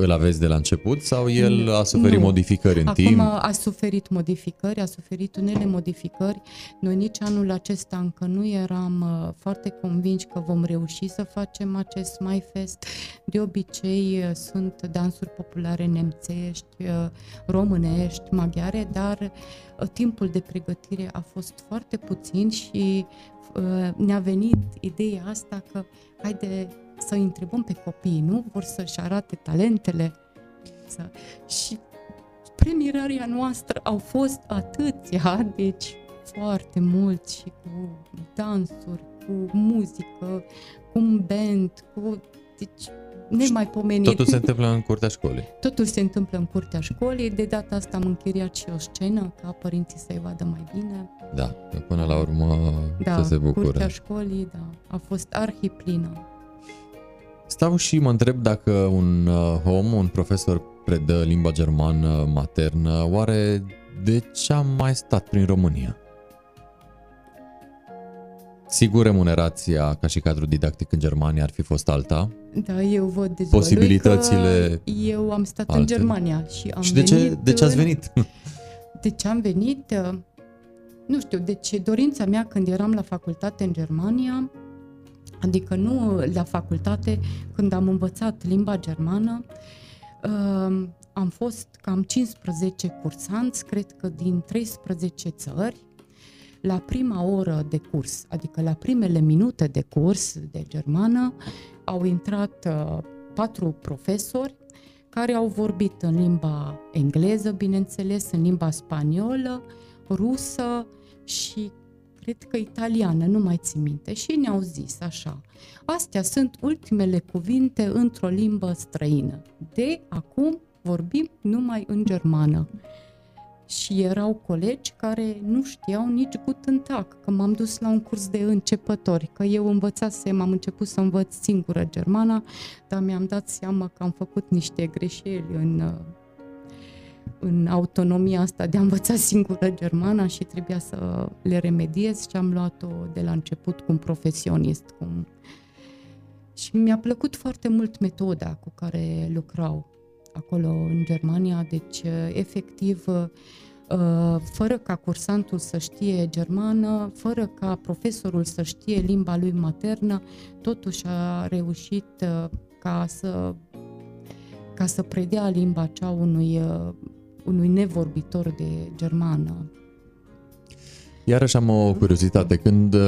îl aveți de la început sau el a suferit nu. modificări în Acum timp? a suferit modificări, a suferit unele modificări. Noi nici anul acesta încă nu eram uh, foarte convinși că vom reuși să facem acest Mai Fest. De obicei uh, sunt dansuri populare nemțești, uh, românești, maghiare, dar timpul de pregătire a fost foarte puțin și ne-a venit ideea asta că haide să întrebăm pe copii, nu? Vor să-și arate talentele. Să... Și premierarea noastră au fost atâția, deci foarte mult și cu dansuri, cu muzică, cu un band, cu... Deci nemaipomenit. Totul se întâmplă în curtea școlii. Totul se întâmplă în curtea școlii. De data asta am închiriat și o scenă ca părinții să-i vadă mai bine. Da, până la urmă da, să se bucure. curtea școlii, da, a fost arhiplină. Stau și mă întreb dacă un uh, om, un profesor predă limba germană maternă, oare de ce am mai stat prin România? Sigur, remunerația ca și cadru didactic în Germania ar fi fost alta. Da, eu văd de Posibilitățile eu am stat alte. în Germania și am Și de ce, de ce ați venit? [laughs] De ce am venit? Uh, nu știu, deci dorința mea când eram la facultate în Germania Adică nu la facultate, când am învățat limba germană, uh, am fost cam 15 cursanți, cred că din 13 țări, la prima oră de curs, adică la primele minute de curs de germană, au intrat uh, patru profesori care au vorbit în limba engleză, bineînțeles, în limba spaniolă, rusă și cred că italiană, nu mai țin minte, și ne-au zis așa, astea sunt ultimele cuvinte într-o limbă străină. De acum vorbim numai în germană. Și erau colegi care nu știau nici Guten Tag, că m-am dus la un curs de începători, că eu învățasem, am început să învăț singură germana, dar mi-am dat seama că am făcut niște greșeli în în autonomia asta de a învăța singură germana și trebuia să le remediez și am luat-o de la început cu un profesionist. Cum... Și mi-a plăcut foarte mult metoda cu care lucrau acolo în Germania, deci efectiv fără ca cursantul să știe germană, fără ca profesorul să știe limba lui maternă, totuși a reușit ca să ca să predea limba cea unui unui nevorbitor de germană. Iarăși am o curiozitate. Când uh,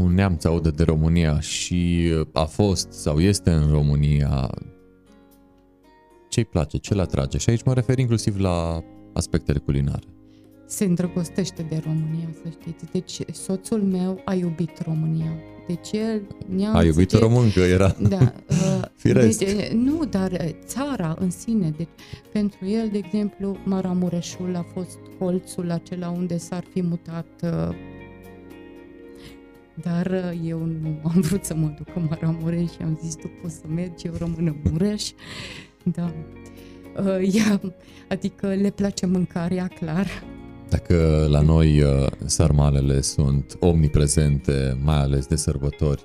un neamț aude de România și uh, a fost sau este în România, ce-i place, ce-l atrage? Și aici mă refer inclusiv la aspectele culinare. Se îndrăgostește de România, să știți. Deci soțul meu a iubit România deci el A iubit o româncă, era da, [laughs] uh, Firesc. Deci, nu, dar uh, țara în sine. Deci, pentru el, de exemplu, Maramureșul a fost colțul acela unde s-ar fi mutat uh, dar uh, eu nu am vrut să mă duc în Maramureș și am zis, tu poți să mergi, eu rămân în Mureș. Da. Uh, ea, adică le place mâncarea, clar. Dacă la noi uh, sarmalele sunt omniprezente, mai ales de sărbători,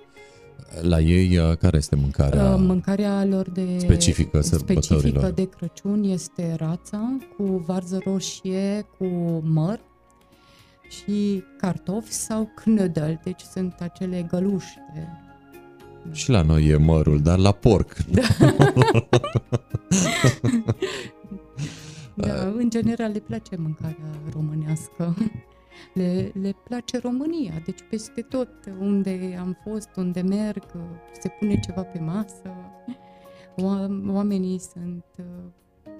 la ei uh, care este mâncarea? Uh, mâncarea lor de specifică sărbătorilor. Specifică de Crăciun este rața cu varză roșie, cu măr, și cartofi sau knödel, deci sunt acele găluște. Și la noi e mărul, dar la porc. [laughs] Da. [laughs] da, în general le place mâncarea românească. [laughs] Le, le place România, deci peste tot unde am fost, unde merg, se pune ceva pe masă. Oamenii sunt uh,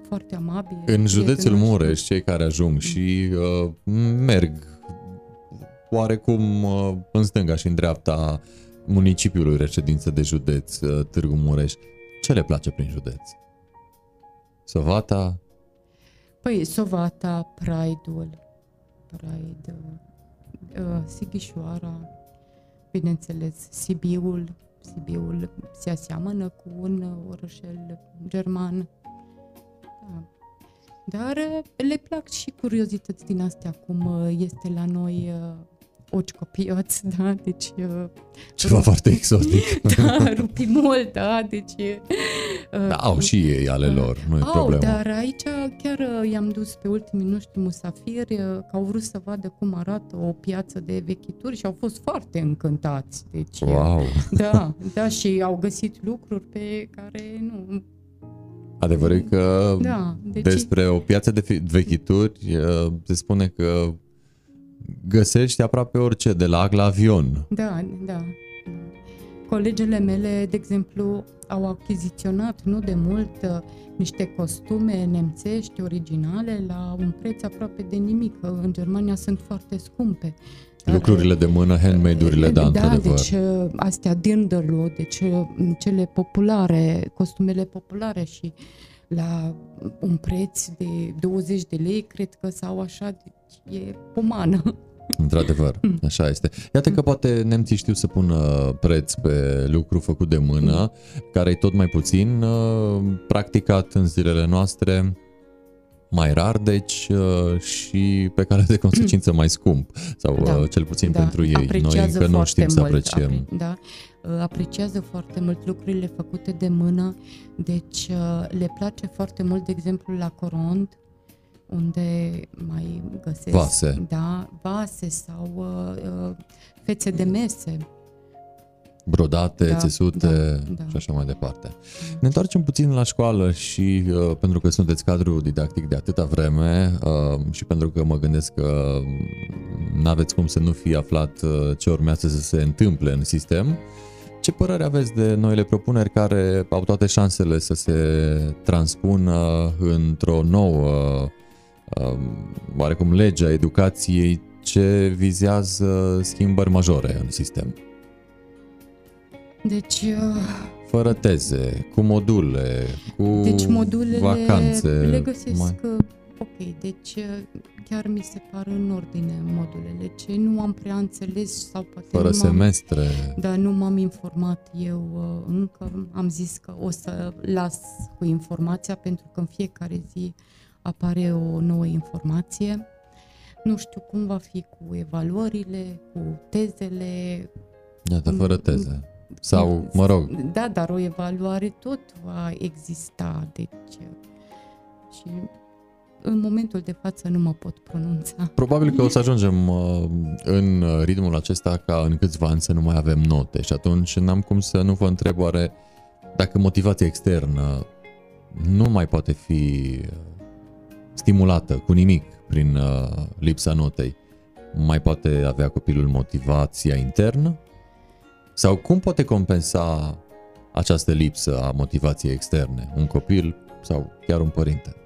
foarte amabili. În județul Mureș, cei care ajung și uh, merg oarecum uh, în stânga și în dreapta municipiului reședință de județ uh, Târgu Mureș, ce le place prin județ? Sovata? Păi, Sovata, Pride-ul, Pride, uh, Sighișoara, bineînțeles, Sibiul, Sibiul se aseamănă cu un orășel german. Da. Dar le plac și curiozități din astea, cum este la noi oci copioți, [laughs] da, deci... Uh, Ceva rup, foarte exotic. [laughs] da, rupi mult, da, deci... Uh, da, au și ei ale lor, nu e au, problemă. dar aici chiar uh, i-am dus pe ultimii noștri musafiri, că au vrut să vadă cum arată o piață de vechituri și au fost foarte încântați. Deci, wow! Da, da, și au găsit lucruri pe care nu... Adevărul că da, deci... despre o piață de vechituri se spune că găsești aproape orice, de la la avion. Da, da. Colegele mele, de exemplu, au achiziționat nu de mult uh, niște costume nemțești originale la un preț aproape de nimic. În Germania sunt foarte scumpe. Dar, Lucrurile de mână, handmade-urile, da, da într-adevăr. deci uh, astea Dinderlu, deci uh, cele populare, costumele populare și la un preț de 20 de lei, cred că sau așa, deci e pomană. [laughs] Într-adevăr, mm. așa este. Iată că poate nemții știu să pună preț pe lucru făcut de mână, care e tot mai puțin uh, practicat în zilele noastre, mai rar, deci, uh, și pe care de consecință mai scump, sau da, uh, cel puțin da, pentru ei. Noi încă nu știm mult, să apreciem. Apre, da, apreciază foarte mult lucrurile făcute de mână, deci le place foarte mult, de exemplu, la coront, unde mai găsesc vase, da, vase sau uh, uh, fețe de mese. Brodate, da, țesute da, da. și așa mai departe. Da. Ne întoarcem puțin la școală și uh, pentru că sunteți cadru didactic de atâta vreme uh, și pentru că mă gândesc că n-aveți cum să nu fi aflat uh, ce urmează să se întâmple în sistem, ce părere aveți de noile propuneri care au toate șansele să se transpună într-o nouă Um, oarecum legea educației ce vizează schimbări majore în sistem. Deci... Uh, Fără teze, cu module, cu deci modulele vacanțe. le găsesc mai... ok, deci uh, chiar mi se par în ordine modulele. Ce nu am prea înțeles sau poate Fără nu semestre. Dar nu m-am informat eu uh, încă. Am zis că o să las cu informația pentru că în fiecare zi apare o nouă informație. Nu știu cum va fi cu evaluările, cu tezele. Iată, fără teze. Sau, mă rog. Da, dar o evaluare tot va exista. Deci, și în momentul de față nu mă pot pronunța. Probabil că o să ajungem uh, în ritmul acesta ca în câțiva ani să nu mai avem note și atunci n-am cum să nu vă întreb oare dacă motivația externă nu mai poate fi stimulată cu nimic prin uh, lipsa notei, mai poate avea copilul motivația internă? Sau cum poate compensa această lipsă a motivației externe, un copil sau chiar un părinte?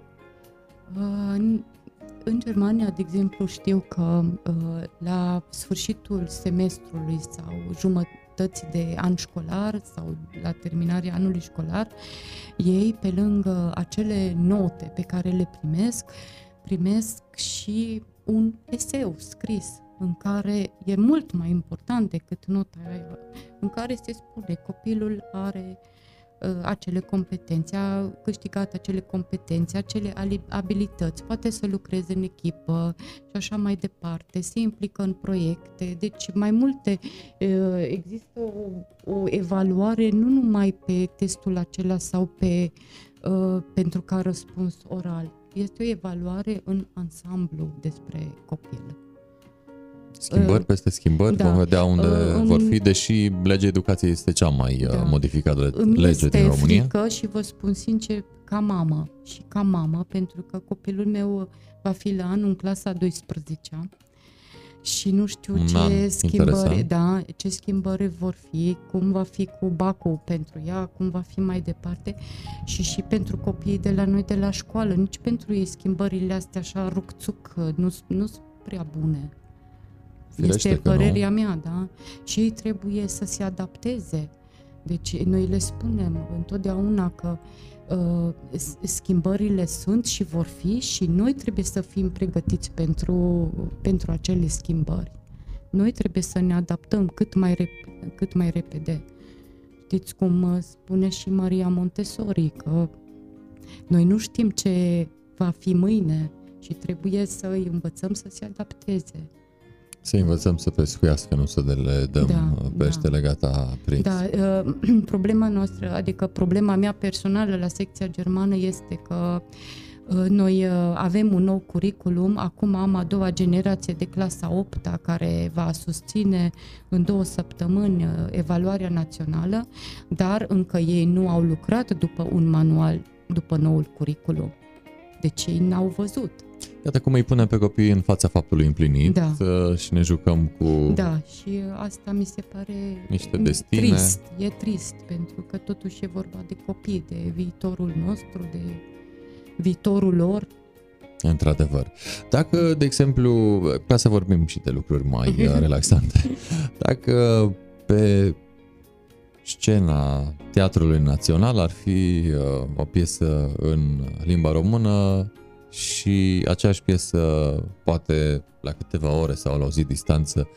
Uh, în Germania, de exemplu, știu că uh, la sfârșitul semestrului sau jumătății de an școlar sau la terminarea anului școlar, ei, pe lângă acele note pe care le primesc, primesc și un eseu scris în care e mult mai important decât nota aia, în care se spune copilul are uh, Uh, acele competențe, a câștigat acele competențe, acele abilități, poate să lucreze în echipă și așa mai departe, se implică în proiecte. Deci mai multe, uh, există o, o evaluare nu numai pe testul acela sau pe uh, pentru că a răspuns oral. Este o evaluare în ansamblu despre copil. Schimbări uh, peste schimbări, da. vom vedea unde uh, vor fi, deși legea educației este cea mai uh, da. modificată lege din România. frică și vă spun sincer, ca mamă și ca mamă, pentru că copilul meu va fi la anul în clasa 12 și nu știu ce da, schimbări, da, ce schimbări vor fi, cum va fi cu bacul pentru ea, cum va fi mai departe și și pentru copiii de la noi de la școală, nici pentru ei schimbările astea așa rucțuc nu sunt prea bune. Firește este părerea nu. mea, da? Și ei trebuie să se adapteze. Deci noi le spunem întotdeauna că uh, schimbările sunt și vor fi și noi trebuie să fim pregătiți pentru, pentru acele schimbări. Noi trebuie să ne adaptăm cât mai, rep- cât mai repede. Știți cum uh, spune și Maria Montessori, că noi nu știm ce va fi mâine și trebuie să îi învățăm să se adapteze. Să învățăm să pescuiască, nu să le dăm da, peștele da. gata prins. Da, uh, [clears throat] problema noastră, adică problema mea personală la secția germană este că uh, noi uh, avem un nou curriculum, acum am a doua generație de clasa 8 care va susține în două săptămâni evaluarea națională, dar încă ei nu au lucrat după un manual, după noul curriculum. Deci ei n-au văzut. Iată cum îi punem pe copii în fața faptului împlinit da. Uh, și ne jucăm cu... Da, și asta mi se pare niște destine. trist. E trist, pentru că totuși e vorba de copii, de viitorul nostru, de viitorul lor. Într-adevăr. Dacă, de exemplu, ca să vorbim și de lucruri mai uh, [laughs] relaxante, dacă pe scena Teatrului Național ar fi uh, o piesă în limba română și aceeași piesă poate la câteva ore sau la o zi distanță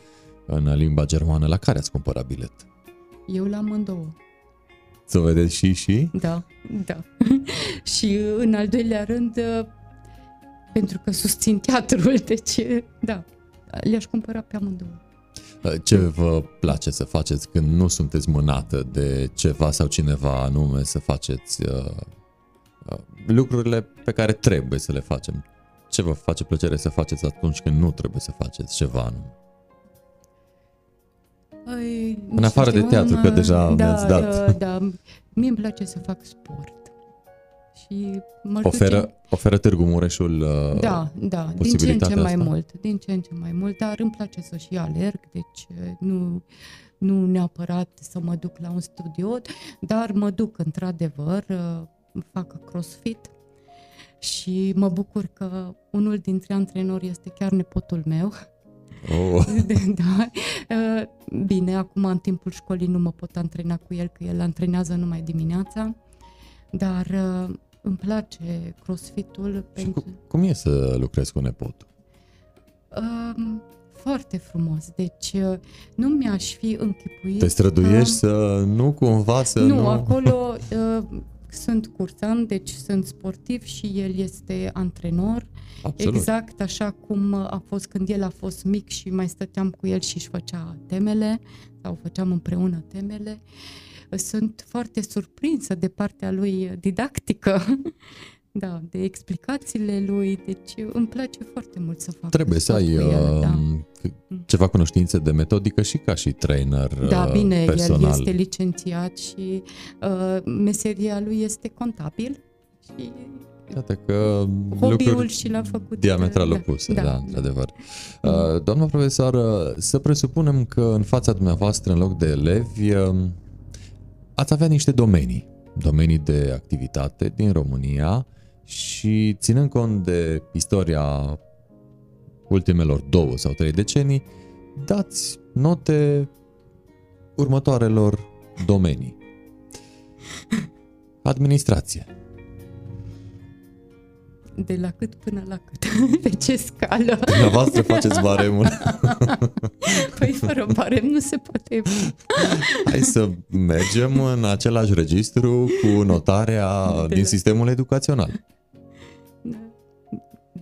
în limba germană, la care ați cumpărat bilet? Eu la amândouă. Să vedeți și și? Da, da. [laughs] și în al doilea rând, pentru că susțin teatrul, [laughs] deci da, le-aș cumpăra pe amândouă. Ce vă place să faceți când nu sunteți mânată de ceva sau cineva anume să faceți uh, Uh, lucrurile pe care trebuie să le facem. Ce vă face plăcere să faceți atunci când nu trebuie să faceți ceva anume? Ai, în afară de teatru, că deja da, mi-ați dat. Uh, da, mie îmi place să fac sport. Și mă oferă, duce... oferă Târgu Mureșul uh, Da, da, din ce în ce mai mult, din ce în ce mai mult, dar îmi place să și alerg, deci uh, nu, nu neapărat să mă duc la un studio, dar mă duc într-adevăr, fac crossfit și mă bucur că unul dintre antrenori este chiar nepotul meu. Oh. [laughs] da. Uh, bine, acum în timpul școlii nu mă pot antrena cu el, că el antrenează numai dimineața, dar uh, îmi place crossfit-ul. Și pentru... cum e să lucrezi cu nepotul? Uh, foarte frumos. Deci uh, nu mi-aș fi închipuit Te străduiești că... să nu cumva să nu... Nu, acolo [laughs] uh, sunt cursant, deci sunt sportiv și el este antrenor. Absolut. Exact așa cum a fost când el a fost mic și mai stăteam cu el și își făcea temele sau făceam împreună temele. Sunt foarte surprinsă de partea lui didactică [laughs] da, de explicațiile lui, deci îmi place foarte mult să fac. Trebuie să ai el, da. Um, ceva cunoștințe de metodică și ca și trainer Da, uh, bine, personal. el este licențiat și uh, meseria lui este contabil și Iată că hobby-ul și l-a făcut diametral da, opuse, da, da, da, într-adevăr. Uh, doamna profesoară, să presupunem că în fața dumneavoastră, în loc de elevi, um, ați avea niște domenii, domenii de activitate din România și ținând cont de istoria ultimelor două sau trei decenii, dați note următoarelor domenii. Administrație. De la cât până la cât? [laughs] Pe ce scală? Dumneavoastră faceți baremul. [laughs] Păi fără barem nu se poate. Hai să mergem în același registru cu notarea de din la... sistemul educațional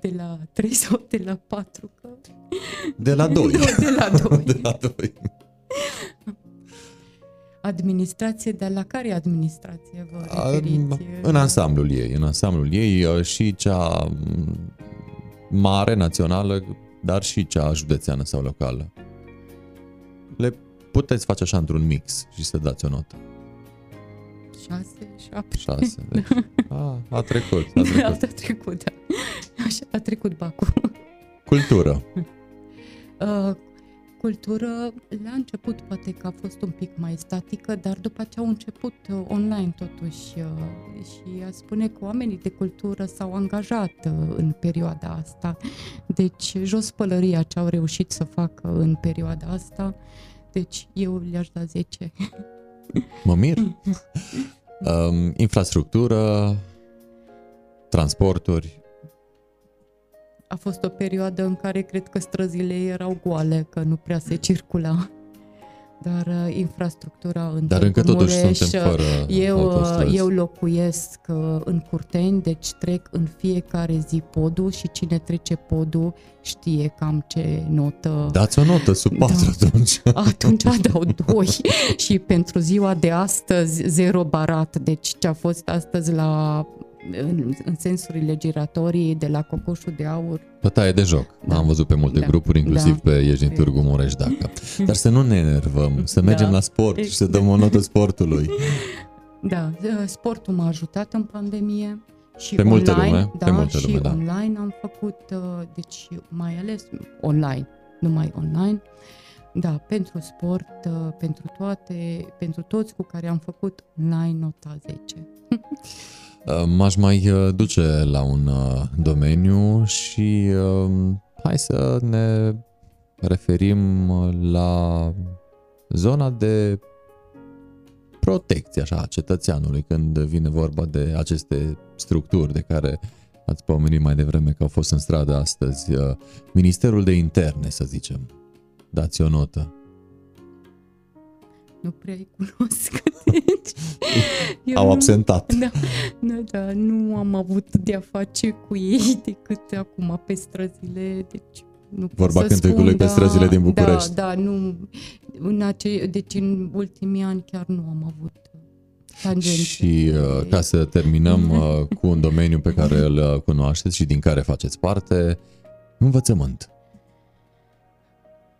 de la 3 sau de la 4? Că... De la 2. [laughs] de la 2. de la 2. Administrație, dar la care administrație vă referiți? În ansamblul ei, în ansamblul ei uh, și cea mm, mare, națională, dar și cea județeană sau locală. Le puteți face așa într-un mix și să dați o notă. 6, 7. 6, deci a, a trecut. A trecut, a trecut da. Așa a trecut bacul. Cultură. Uh, cultură, la început poate că a fost un pic mai statică, dar după ce au început uh, online totuși uh, și a spune că oamenii de cultură s-au angajat uh, în perioada asta. Deci jos pălăria ce au reușit să facă în perioada asta, deci eu le-aș da 10. Mă mir. [laughs] um, infrastructură, transporturi, a fost o perioadă în care cred că străzile erau goale, că nu prea se circula. Dar uh, infrastructura în Dar încă totuși suntem fără eu, uh, eu locuiesc uh, în Curteni, deci trec în fiecare zi podul și cine trece podul știe cam ce notă... Dați o notă sub 4 da. atunci. [laughs] Atunci dau 2 și pentru ziua de astăzi zero barat. Deci ce a fost astăzi la în, în sensurile giratorii de la Cocoșul de Aur. Bătaie de joc. Da. Am văzut pe multe da. grupuri, inclusiv da. pe Ieși din Târgu Mureș dacă. [laughs] Dar să nu ne enervăm, să mergem da. la sport și să dăm o notă sportului. [laughs] Da, sportul m-a ajutat în pandemie și pe online, multe lume, da, pe multe și lume, da. online am făcut, uh, deci mai ales online, numai online. Da, pentru sport, uh, pentru toate, pentru toți cu care am făcut online nota 10. [laughs] Uh, m-aș mai uh, duce la un uh, domeniu și um, hai să ne referim la zona de protecție așa, a cetățeanului când vine vorba de aceste structuri de care ați pomenit mai devreme că au fost în stradă astăzi. Ministerul de Interne, să zicem. Dați o notă nu prea îi cunosc. [laughs] Deci, Au absentat. Da, da, da, nu am avut de-a face cu ei decât acum pe străzile, deci nu Vorba cântecului da, pe străzile din București. Da, da, nu, în ace- deci în ultimii ani chiar nu am avut tangențe. Și uh, ca să terminăm [laughs] uh, cu un domeniu pe care îl uh, cunoașteți și din care faceți parte, învățământ.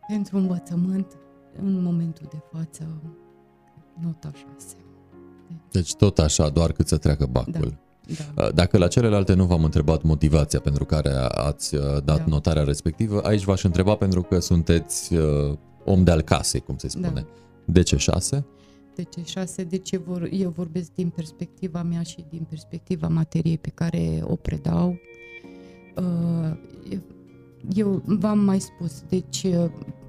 Pentru învățământ în momentul de față, nota 6. Deci tot așa, doar cât să treacă bacul. Da. Da. Dacă la celelalte nu v-am întrebat motivația pentru care ați uh, dat da. notarea respectivă, aici v-aș întreba pentru că sunteți uh, om de al casei, cum se spune. Da. De ce 6? De ce 6? De ce vor, eu vorbesc din perspectiva mea și din perspectiva materiei pe care o predau. Uh, eu v-am mai spus, deci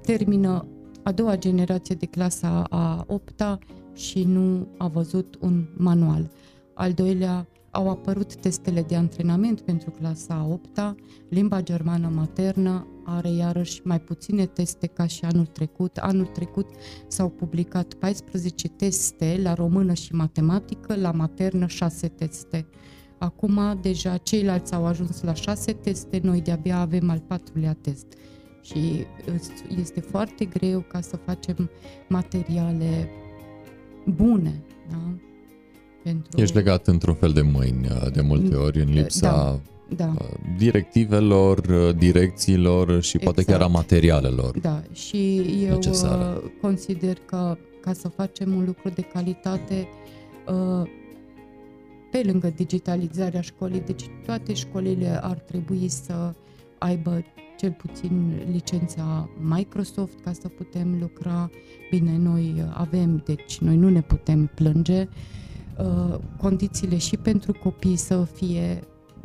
termină a doua generație de clasa a opta și nu a văzut un manual. Al doilea, au apărut testele de antrenament pentru clasa a opta, limba germană maternă are iarăși mai puține teste ca și anul trecut. Anul trecut s-au publicat 14 teste la română și matematică, la maternă 6 teste. Acum deja ceilalți au ajuns la 6 teste, noi de-abia avem al patrulea test și este foarte greu ca să facem materiale bune. Da? Pentru... Ești legat într-un fel de mâini de multe mm, ori în lipsa da, da. Uh, directivelor, uh, direcțiilor și poate exact. chiar a exact. materialelor Da, și eu necesare. Uh, consider că ca să facem un lucru de calitate pe lângă digitalizarea școlii, deci toate școlile ar trebui să aibă cel puțin licența Microsoft ca să putem lucra. Bine, noi avem, deci noi nu ne putem plânge. Uh, condițiile și pentru copii să fie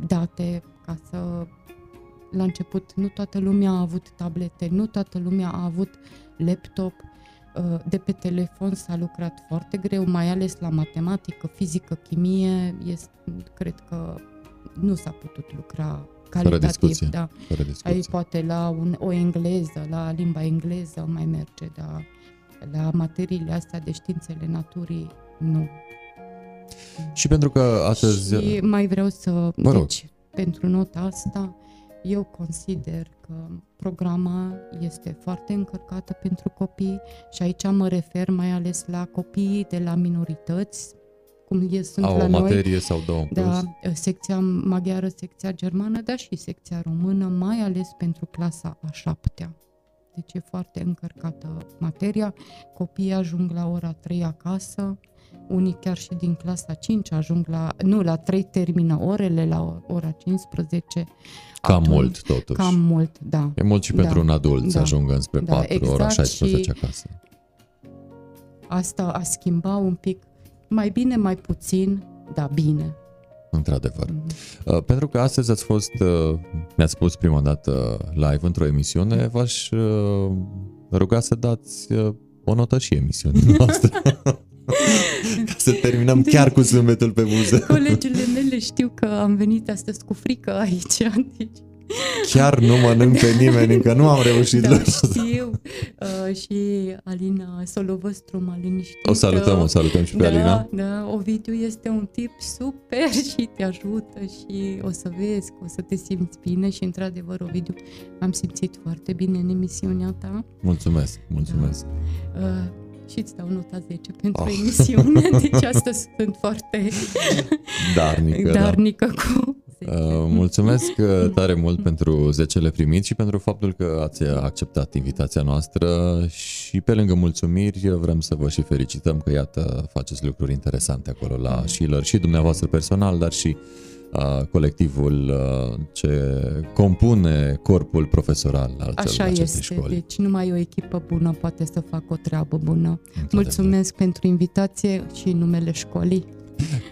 date ca să la început nu toată lumea a avut tablete, nu toată lumea a avut laptop, uh, de pe telefon s-a lucrat foarte greu, mai ales la matematică, fizică, chimie, este, cred că nu s-a putut lucra calitativ. Fără discuție. Da. Fără discuție. Aici poate la un, o engleză, la limba engleză mai merge, dar la materiile astea de științele naturii nu. Și pentru că astăzi... Și mai vreau să... Mă rog. Deci, pentru nota asta, eu consider că programa este foarte încărcată pentru copii și aici mă refer mai ales la copiii de la minorități cum e, sunt Au la o noi. materie sau două Da, secția maghiară, secția germană, dar și secția română, mai ales pentru clasa a șaptea. Deci e foarte încărcată materia. Copiii ajung la ora 3 acasă, unii chiar și din clasa 5 ajung la, nu, la 3 termină orele, la ora 15. Cam Atunci, mult totuși. Cam mult, da. E mult și pentru da, un adult da, să ajungă înspre da, 4, exact ora 16 acasă. Asta a schimbat un pic, mai bine, mai puțin, da, bine. Într-adevăr. Mm-hmm. Uh, pentru că astăzi ați fost, uh, mi-ați spus prima dată live într-o emisiune, v-aș uh, ruga să dați uh, o notă și emisiunii [laughs] noastre. [laughs] Ca să terminăm de... chiar cu zâmbetul pe buză. Colegele mele știu că am venit astăzi cu frică aici, [laughs] deci Chiar nu mănânc pe nimeni, încă nu am reușit da, știu. Uh, și Alina Solovăstru m-a liniștit. O salutăm, o salutăm și pe da, Alina. Da, Ovidiu este un tip super [laughs] și te ajută și o să vezi că o să te simți bine și într-adevăr, Ovidiu, am simțit foarte bine în emisiunea ta. Mulțumesc, mulțumesc. Da. Uh, și îți dau nota 10 pentru oh. emisiune, deci [laughs] astăzi sunt foarte darnică, darnică da. cu Uh, mulțumesc uh, tare mult pentru zecele primit și pentru faptul că ați acceptat invitația noastră și pe lângă mulțumiri vrem să vă și felicităm că iată faceți lucruri interesante acolo la mm. Schiller și dumneavoastră personal, dar și uh, colectivul uh, ce compune corpul profesoral al Așa este, școli. deci numai o echipă bună poate să facă o treabă bună. Mulțumesc pentru invitație și numele școlii.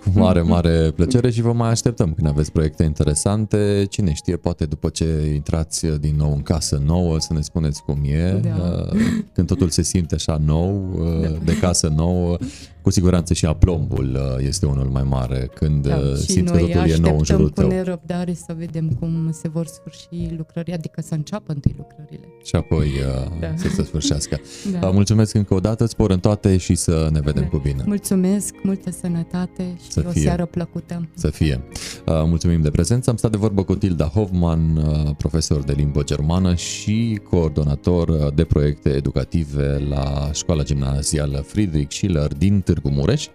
Cu mare, mare plăcere și vă mai așteptăm când aveți proiecte interesante. Cine știe, poate după ce intrați din nou în casă nouă să ne spuneți cum e. Da. Când totul se simte așa nou, da. de casă nouă, cu siguranță și aplombul uh, este unul mai mare când da, uh, simți că totul e nou în jurul tău. cu nerăbdare să vedem cum se vor sfârși lucrările, adică să înceapă întâi lucrările. Și apoi uh, da. să se sfârșească. Da. Mulțumesc încă o dată, spor în toate și să ne vedem da. cu bine. Mulțumesc, multă sănătate și să o fie. seară plăcută. Să fie. Mulțumim de prezență. Am stat de vorbă cu Tilda Hoffman, profesor de limbă germană și coordonator de proiecte educative la școala gimnazială Friedrich Schiller din Târgu Mureș.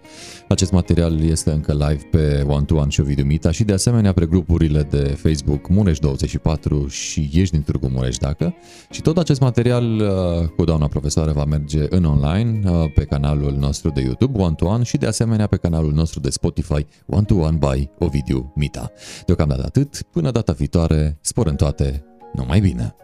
Acest material este încă live pe One to One și Ovidiu Mita și de asemenea pe grupurile de Facebook Mureș24 și Ești din Târgu Mureș dacă. Și tot acest material uh, cu doamna profesoară va merge în online uh, pe canalul nostru de YouTube One to One și de asemenea pe canalul nostru de Spotify One to One by Ovidiu Mita. Deocamdată atât, până data viitoare, spor în toate, numai bine!